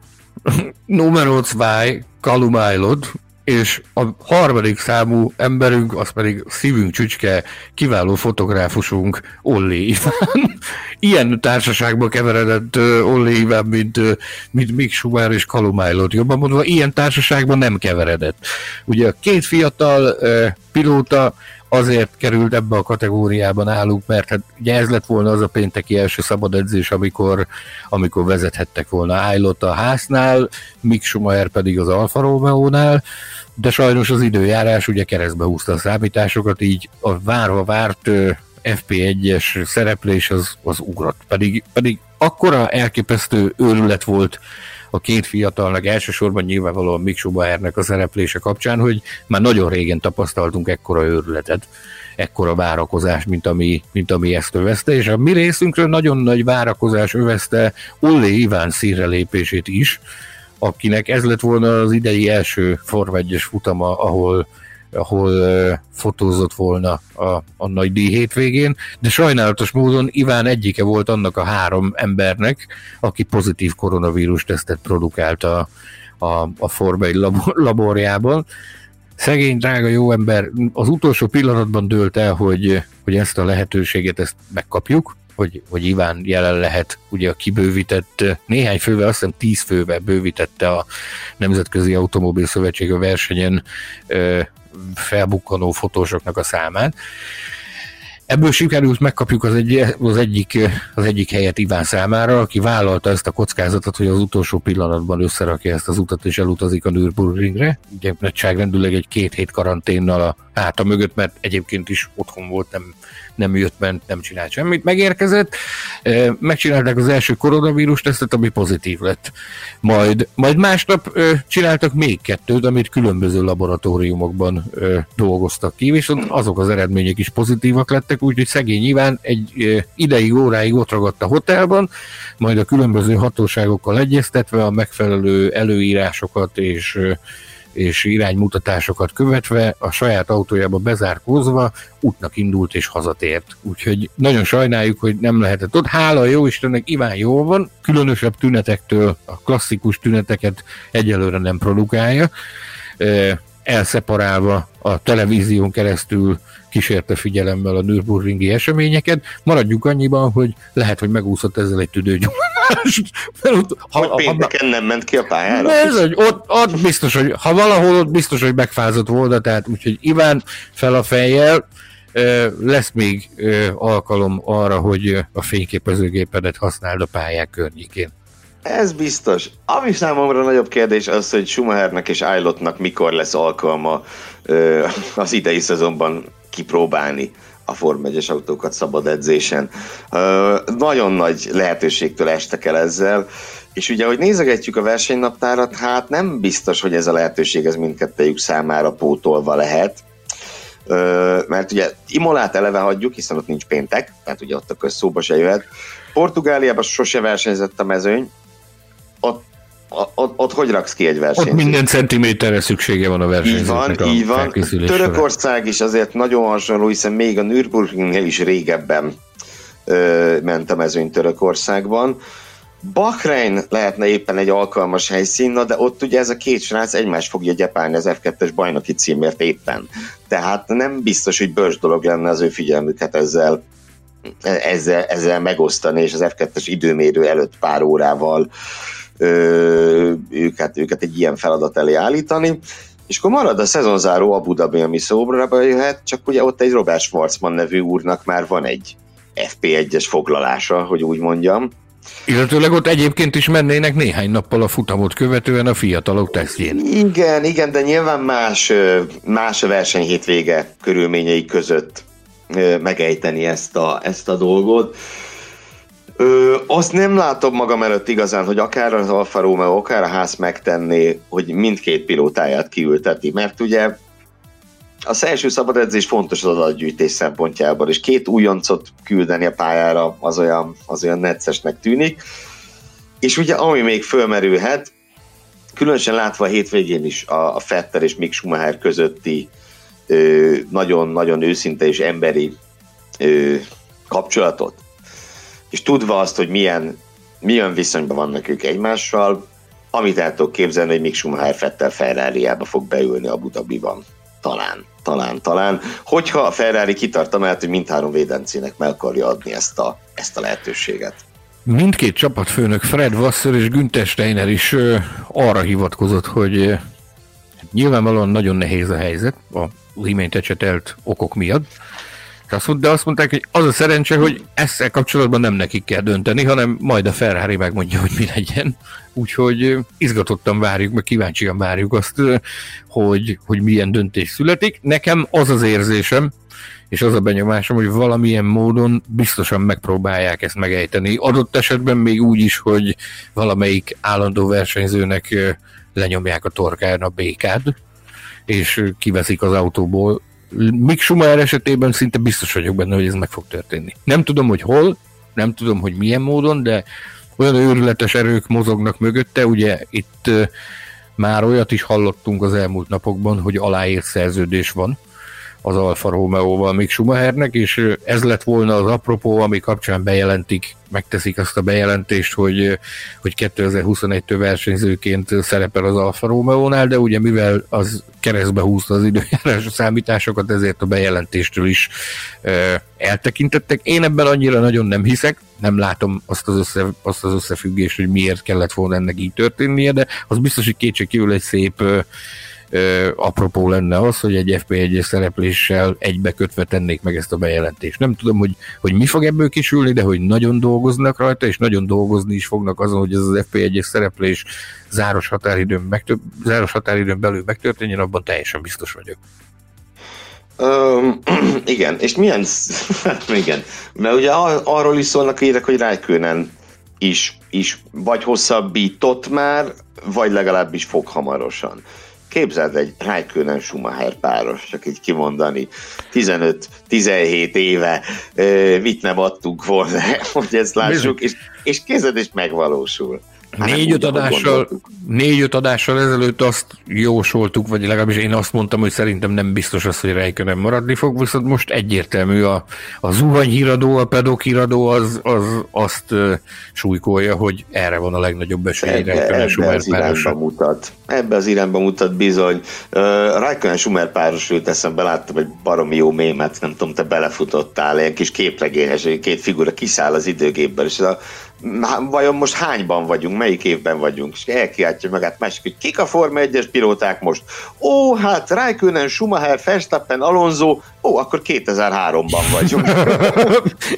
numero zwei, Kalumájlod, és a harmadik számú emberünk, az pedig szívünk csücske, kiváló fotográfusunk, Olli Iván. Ilyen társaságban keveredett Olli Iván, mint, mint Mick Schumacher és Kalumájlod. Jobban mondva, ilyen társaságban nem keveredett. Ugye a két fiatal pilóta azért került ebbe a kategóriában állunk, mert hát ugye ez lett volna az a pénteki első szabad edzés, amikor, amikor vezethettek volna Ájlott a háznál, Mick Schumacher pedig az Alfa Romeo-nál, de sajnos az időjárás ugye keresztbe húzta a számításokat, így a várva várt FP1-es szereplés az, az ugrott. Pedig, pedig akkora elképesztő őrület volt a két fiatalnak, elsősorban nyilvánvalóan Mick Schumachernek a szereplése kapcsán, hogy már nagyon régen tapasztaltunk ekkora őrületet, ekkora várakozás, mint ami, mint ami ezt övezte, és a mi részünkről nagyon nagy várakozás övezte Olli Iván színre lépését is, akinek ez lett volna az idei első Form futama, ahol ahol fotózott volna a, a nagy díj hétvégén, de sajnálatos módon Iván egyike volt annak a három embernek, aki pozitív koronavírus tesztet produkált a, a, a Forma labor, laborjában. Szegény, drága jó ember az utolsó pillanatban dőlt el, hogy, hogy ezt a lehetőséget ezt megkapjuk, hogy, hogy Iván jelen lehet, ugye a kibővített, néhány fővel, azt hiszem tíz fővel bővítette a Nemzetközi Automobil Szövetség a versenyen felbukkanó fotósoknak a számát. Ebből sikerült megkapjuk az, egy, az, egyik, az egyik helyet Iván számára, aki vállalta ezt a kockázatot, hogy az utolsó pillanatban összerakja ezt az utat és elutazik a Nürburgringre. Ugye nagyságrendűleg egy két hét karanténnal a háta mögött, mert egyébként is otthon volt, nem, nem jött, ment, nem csinált semmit. Megérkezett, megcsinálták az első koronavírus tesztet, ami pozitív lett. Majd, majd másnap csináltak még kettőt, amit különböző laboratóriumokban dolgoztak ki, viszont azok az eredmények is pozitívak lettek, úgyhogy szegény nyilván egy ideig, óráig ott ragadt a hotelban, majd a különböző hatóságokkal egyeztetve a megfelelő előírásokat és és iránymutatásokat követve, a saját autójába bezárkózva útnak indult és hazatért. Úgyhogy nagyon sajnáljuk, hogy nem lehetett ott. Hála jó Istennek, Iván jól van, különösebb tünetektől a klasszikus tüneteket egyelőre nem produkálja, elszeparálva a televízión keresztül kísérte figyelemmel a Nürburgringi eseményeket. Maradjuk annyiban, hogy lehet, hogy megúszott ezzel egy tüdőgyomást. Ha, hogy pénteken nem ment ki a pályára? Ez, hogy ott, ott biztos, hogy ha valahol ott biztos, hogy megfázott volna, tehát úgyhogy Iván fel a fejjel, lesz még alkalom arra, hogy a fényképezőgépedet használd a pályák környékén. Ez biztos. Ami számomra nagyobb kérdés az, hogy Schumachernek és Ailotnak mikor lesz alkalma az idei szezonban kipróbálni a Form 1 autókat szabad edzésen. Nagyon nagy lehetőségtől estek el ezzel, és ugye, hogy nézegetjük a versenynaptárat, hát nem biztos, hogy ez a lehetőség ez mindkettőjük számára pótolva lehet, mert ugye Imolát eleve hagyjuk, hiszen ott nincs péntek, tehát ugye ott a közszóba se jöhet. Portugáliában sose versenyzett a mezőny, ott ott, hogy raksz ki egy versenyt? Ott minden centiméterre szüksége van a versenyzőknek Így van, így van. Törökország is azért nagyon hasonló, hiszen még a Nürburgringnél is régebben ö, ment a mezőny Törökországban. Bahrein lehetne éppen egy alkalmas helyszín, na, de ott ugye ez a két srác egymást fogja gyepálni az F2-es bajnoki címért éppen. Tehát nem biztos, hogy bős dolog lenne az ő figyelmüket ezzel, ezzel, ezzel megosztani, és az F2-es időmérő előtt pár órával őket, őket egy ilyen feladat elé állítani. És akkor marad a szezonzáró Abu Dhabi, ami szóbra jöhet, csak ugye ott egy Robert Schwarzman nevű úrnak már van egy FP1-es foglalása, hogy úgy mondjam. Illetőleg ott egyébként is mennének néhány nappal a futamot követően a fiatalok tesztjén. Igen, igen, de nyilván más, más a verseny hétvége körülményei között megejteni ezt a, ezt a dolgot. Ö, azt nem látom magam előtt igazán, hogy akár az Alfa Romeo, akár a ház megtenné, hogy mindkét pilótáját kiülteti, mert ugye az első szabad edzés fontos az adatgyűjtés szempontjából, és két újoncot küldeni a pályára az olyan, az olyan neccesnek tűnik. És ugye ami még fölmerülhet, különösen látva a hétvégén is a, a Fetter és Mick Schumacher közötti nagyon-nagyon őszinte és emberi ö, kapcsolatot, és tudva azt, hogy milyen, milyen viszonyban vannak ők egymással, amit el tudok képzelni, hogy Mick Schumacher Fettel ferrari fog beülni a Dhabiban. Talán, talán, talán. Hogyha a Ferrari kitart amellett, hogy mindhárom védencének meg akarja adni ezt a, ezt a lehetőséget. Mindkét csapatfőnök, Fred Wasser és Günther Steiner is arra hivatkozott, hogy ö, nyilvánvalóan nagyon nehéz a helyzet a imént ecsetelt okok miatt, azt mondta, de azt mondták, hogy az a szerencse, hogy ezzel kapcsolatban nem nekik kell dönteni, hanem majd a Ferrari megmondja, hogy mi legyen. Úgyhogy izgatottan várjuk, meg kíváncsian várjuk azt, hogy, hogy milyen döntés születik. Nekem az az érzésem, és az a benyomásom, hogy valamilyen módon biztosan megpróbálják ezt megejteni. Adott esetben még úgy is, hogy valamelyik állandó versenyzőnek lenyomják a torkán a békád, és kiveszik az autóból Mick Schumacher esetében szinte biztos vagyok benne, hogy ez meg fog történni. Nem tudom, hogy hol, nem tudom, hogy milyen módon, de olyan őrületes erők mozognak mögötte, ugye itt már olyat is hallottunk az elmúlt napokban, hogy aláírt szerződés van az Alfa Romeo-val még Schumachernek, és ez lett volna az apropó, ami kapcsán bejelentik, megteszik azt a bejelentést, hogy, hogy 2021-től versenyzőként szerepel az Alfa Romeo-nál, de ugye mivel az keresztbe húzta az időjárás számításokat, ezért a bejelentéstől is e, eltekintettek. Én ebben annyira nagyon nem hiszek, nem látom azt az, össze, azt az összefüggést, hogy miért kellett volna ennek így történnie, de az biztos, hogy kétségkívül egy szép apropó lenne az, hogy egy FP1-es szerepléssel egybekötve tennék meg ezt a bejelentést. Nem tudom, hogy, hogy mi fog ebből kisülni, de hogy nagyon dolgoznak rajta, és nagyon dolgozni is fognak azon, hogy ez az FP1-es szereplés záros határidőn, megtör- záros határidőn belül megtörténjen, abban teljesen biztos vagyok. Um, igen, és milyen, igen, mert ugye arról is szólnak hírek, hogy Rijkönen is, is vagy hosszabbított már, vagy legalábbis fog hamarosan. Képzeld egy Rijkönen Schumacher páros, csak így kimondani, 15-17 éve mit nem adtunk volna, hogy ezt lássuk, és, és kézed is megvalósul. Hát négy-öt adással, négy-öt adással ezelőtt azt jósoltuk, vagy legalábbis én azt mondtam, hogy szerintem nem biztos az, hogy Rijkönen maradni fog, viszont most egyértelmű a, a zuhanyhíradó, a pedokíradó az, az azt uh, súlykolja, hogy erre van a legnagyobb esély Rijkönen Schumer párosra. mutat. Ebbe az irányba mutat bizony. Uh, Rijkönen Schumer párosról eszembe láttam egy baromi jó mémet, nem tudom, te belefutottál, ilyen kis képregényes, két figura kiszáll az időgépből, és a vajon most hányban vagyunk, melyik évben vagyunk, és elkiáltja magát másik, hogy kik a Forma 1-es pilóták most? Ó, hát Raikkonen, Schumacher, Verstappen, Alonso, ó, akkor 2003-ban vagyunk.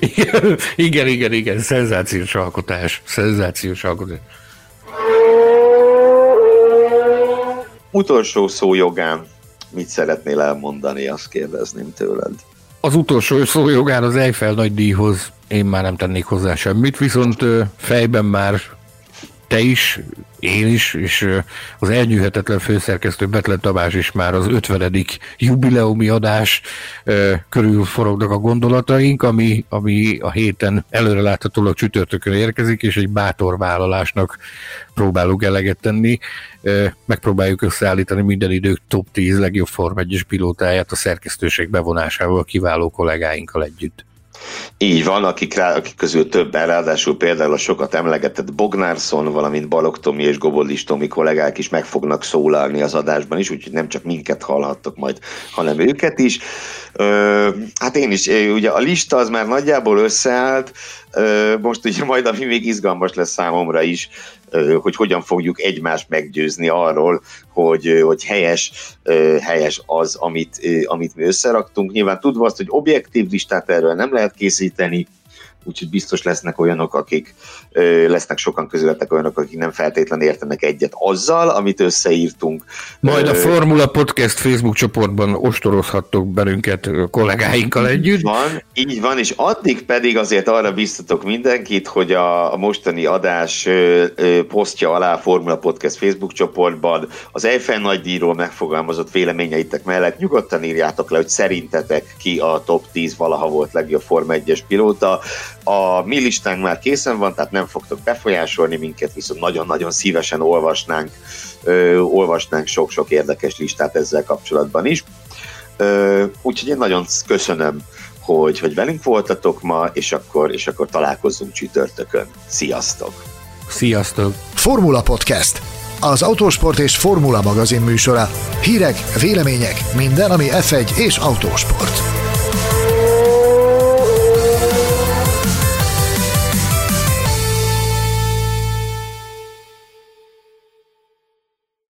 igen, igen, igen, szenzációs alkotás, szenzációs alkotás. Utolsó szó jogán, mit szeretnél elmondani, azt kérdezném tőled. Az utolsó szó jogán az Eiffel nagy díjhoz én már nem tennék hozzá semmit, viszont fejben már te is, én is, és az elnyűhetetlen főszerkesztő Betlen Tamás is már az 50. jubileumi adás körül forognak a gondolataink, ami, ami a héten előreláthatólag csütörtökön érkezik, és egy bátor vállalásnak próbálunk eleget tenni. Megpróbáljuk összeállítani minden idők top 10 legjobb Form 1 pilótáját a szerkesztőség bevonásával kiváló kollégáinkkal együtt. Így van, akik, rá, akik közül többen, ráadásul például a sokat emlegetett Bognárszon, valamint Balog Tomi és Gobolis Tomi kollégák is meg fognak szólalni az adásban is, úgyhogy nem csak minket hallhattok majd, hanem őket is. Ö, hát én is, ugye a lista az már nagyjából összeállt, most ugye majd, ami még izgalmas lesz számomra is, hogy hogyan fogjuk egymást meggyőzni arról, hogy, hogy helyes, helyes az, amit, amit mi összeraktunk. Nyilván tudva azt, hogy objektív listát erről nem lehet készíteni, úgyhogy biztos lesznek olyanok, akik lesznek sokan közületek olyanok, akik nem feltétlenül értenek egyet azzal, amit összeírtunk. Majd a Formula Podcast Facebook csoportban ostorozhattok bennünket kollégáinkkal együtt. Így van, így van, és addig pedig azért arra biztatok mindenkit, hogy a, a mostani adás posztja alá a Formula Podcast Facebook csoportban az Eiffel nagydíjról megfogalmazott véleményeitek mellett nyugodtan írjátok le, hogy szerintetek ki a top 10 valaha volt legjobb Forma 1-es pilóta. A mi listánk már készen van, tehát nem fogtok befolyásolni minket, viszont nagyon-nagyon szívesen olvasnánk, ö, olvasnánk sok-sok érdekes listát ezzel kapcsolatban is. Ö, úgyhogy én nagyon köszönöm, hogy, hogy velünk voltatok ma, és akkor, és akkor találkozzunk csütörtökön. Sziasztok! Sziasztok! Formula Podcast az autósport és formula magazin műsora. Hírek, vélemények, minden, ami F1 és autósport.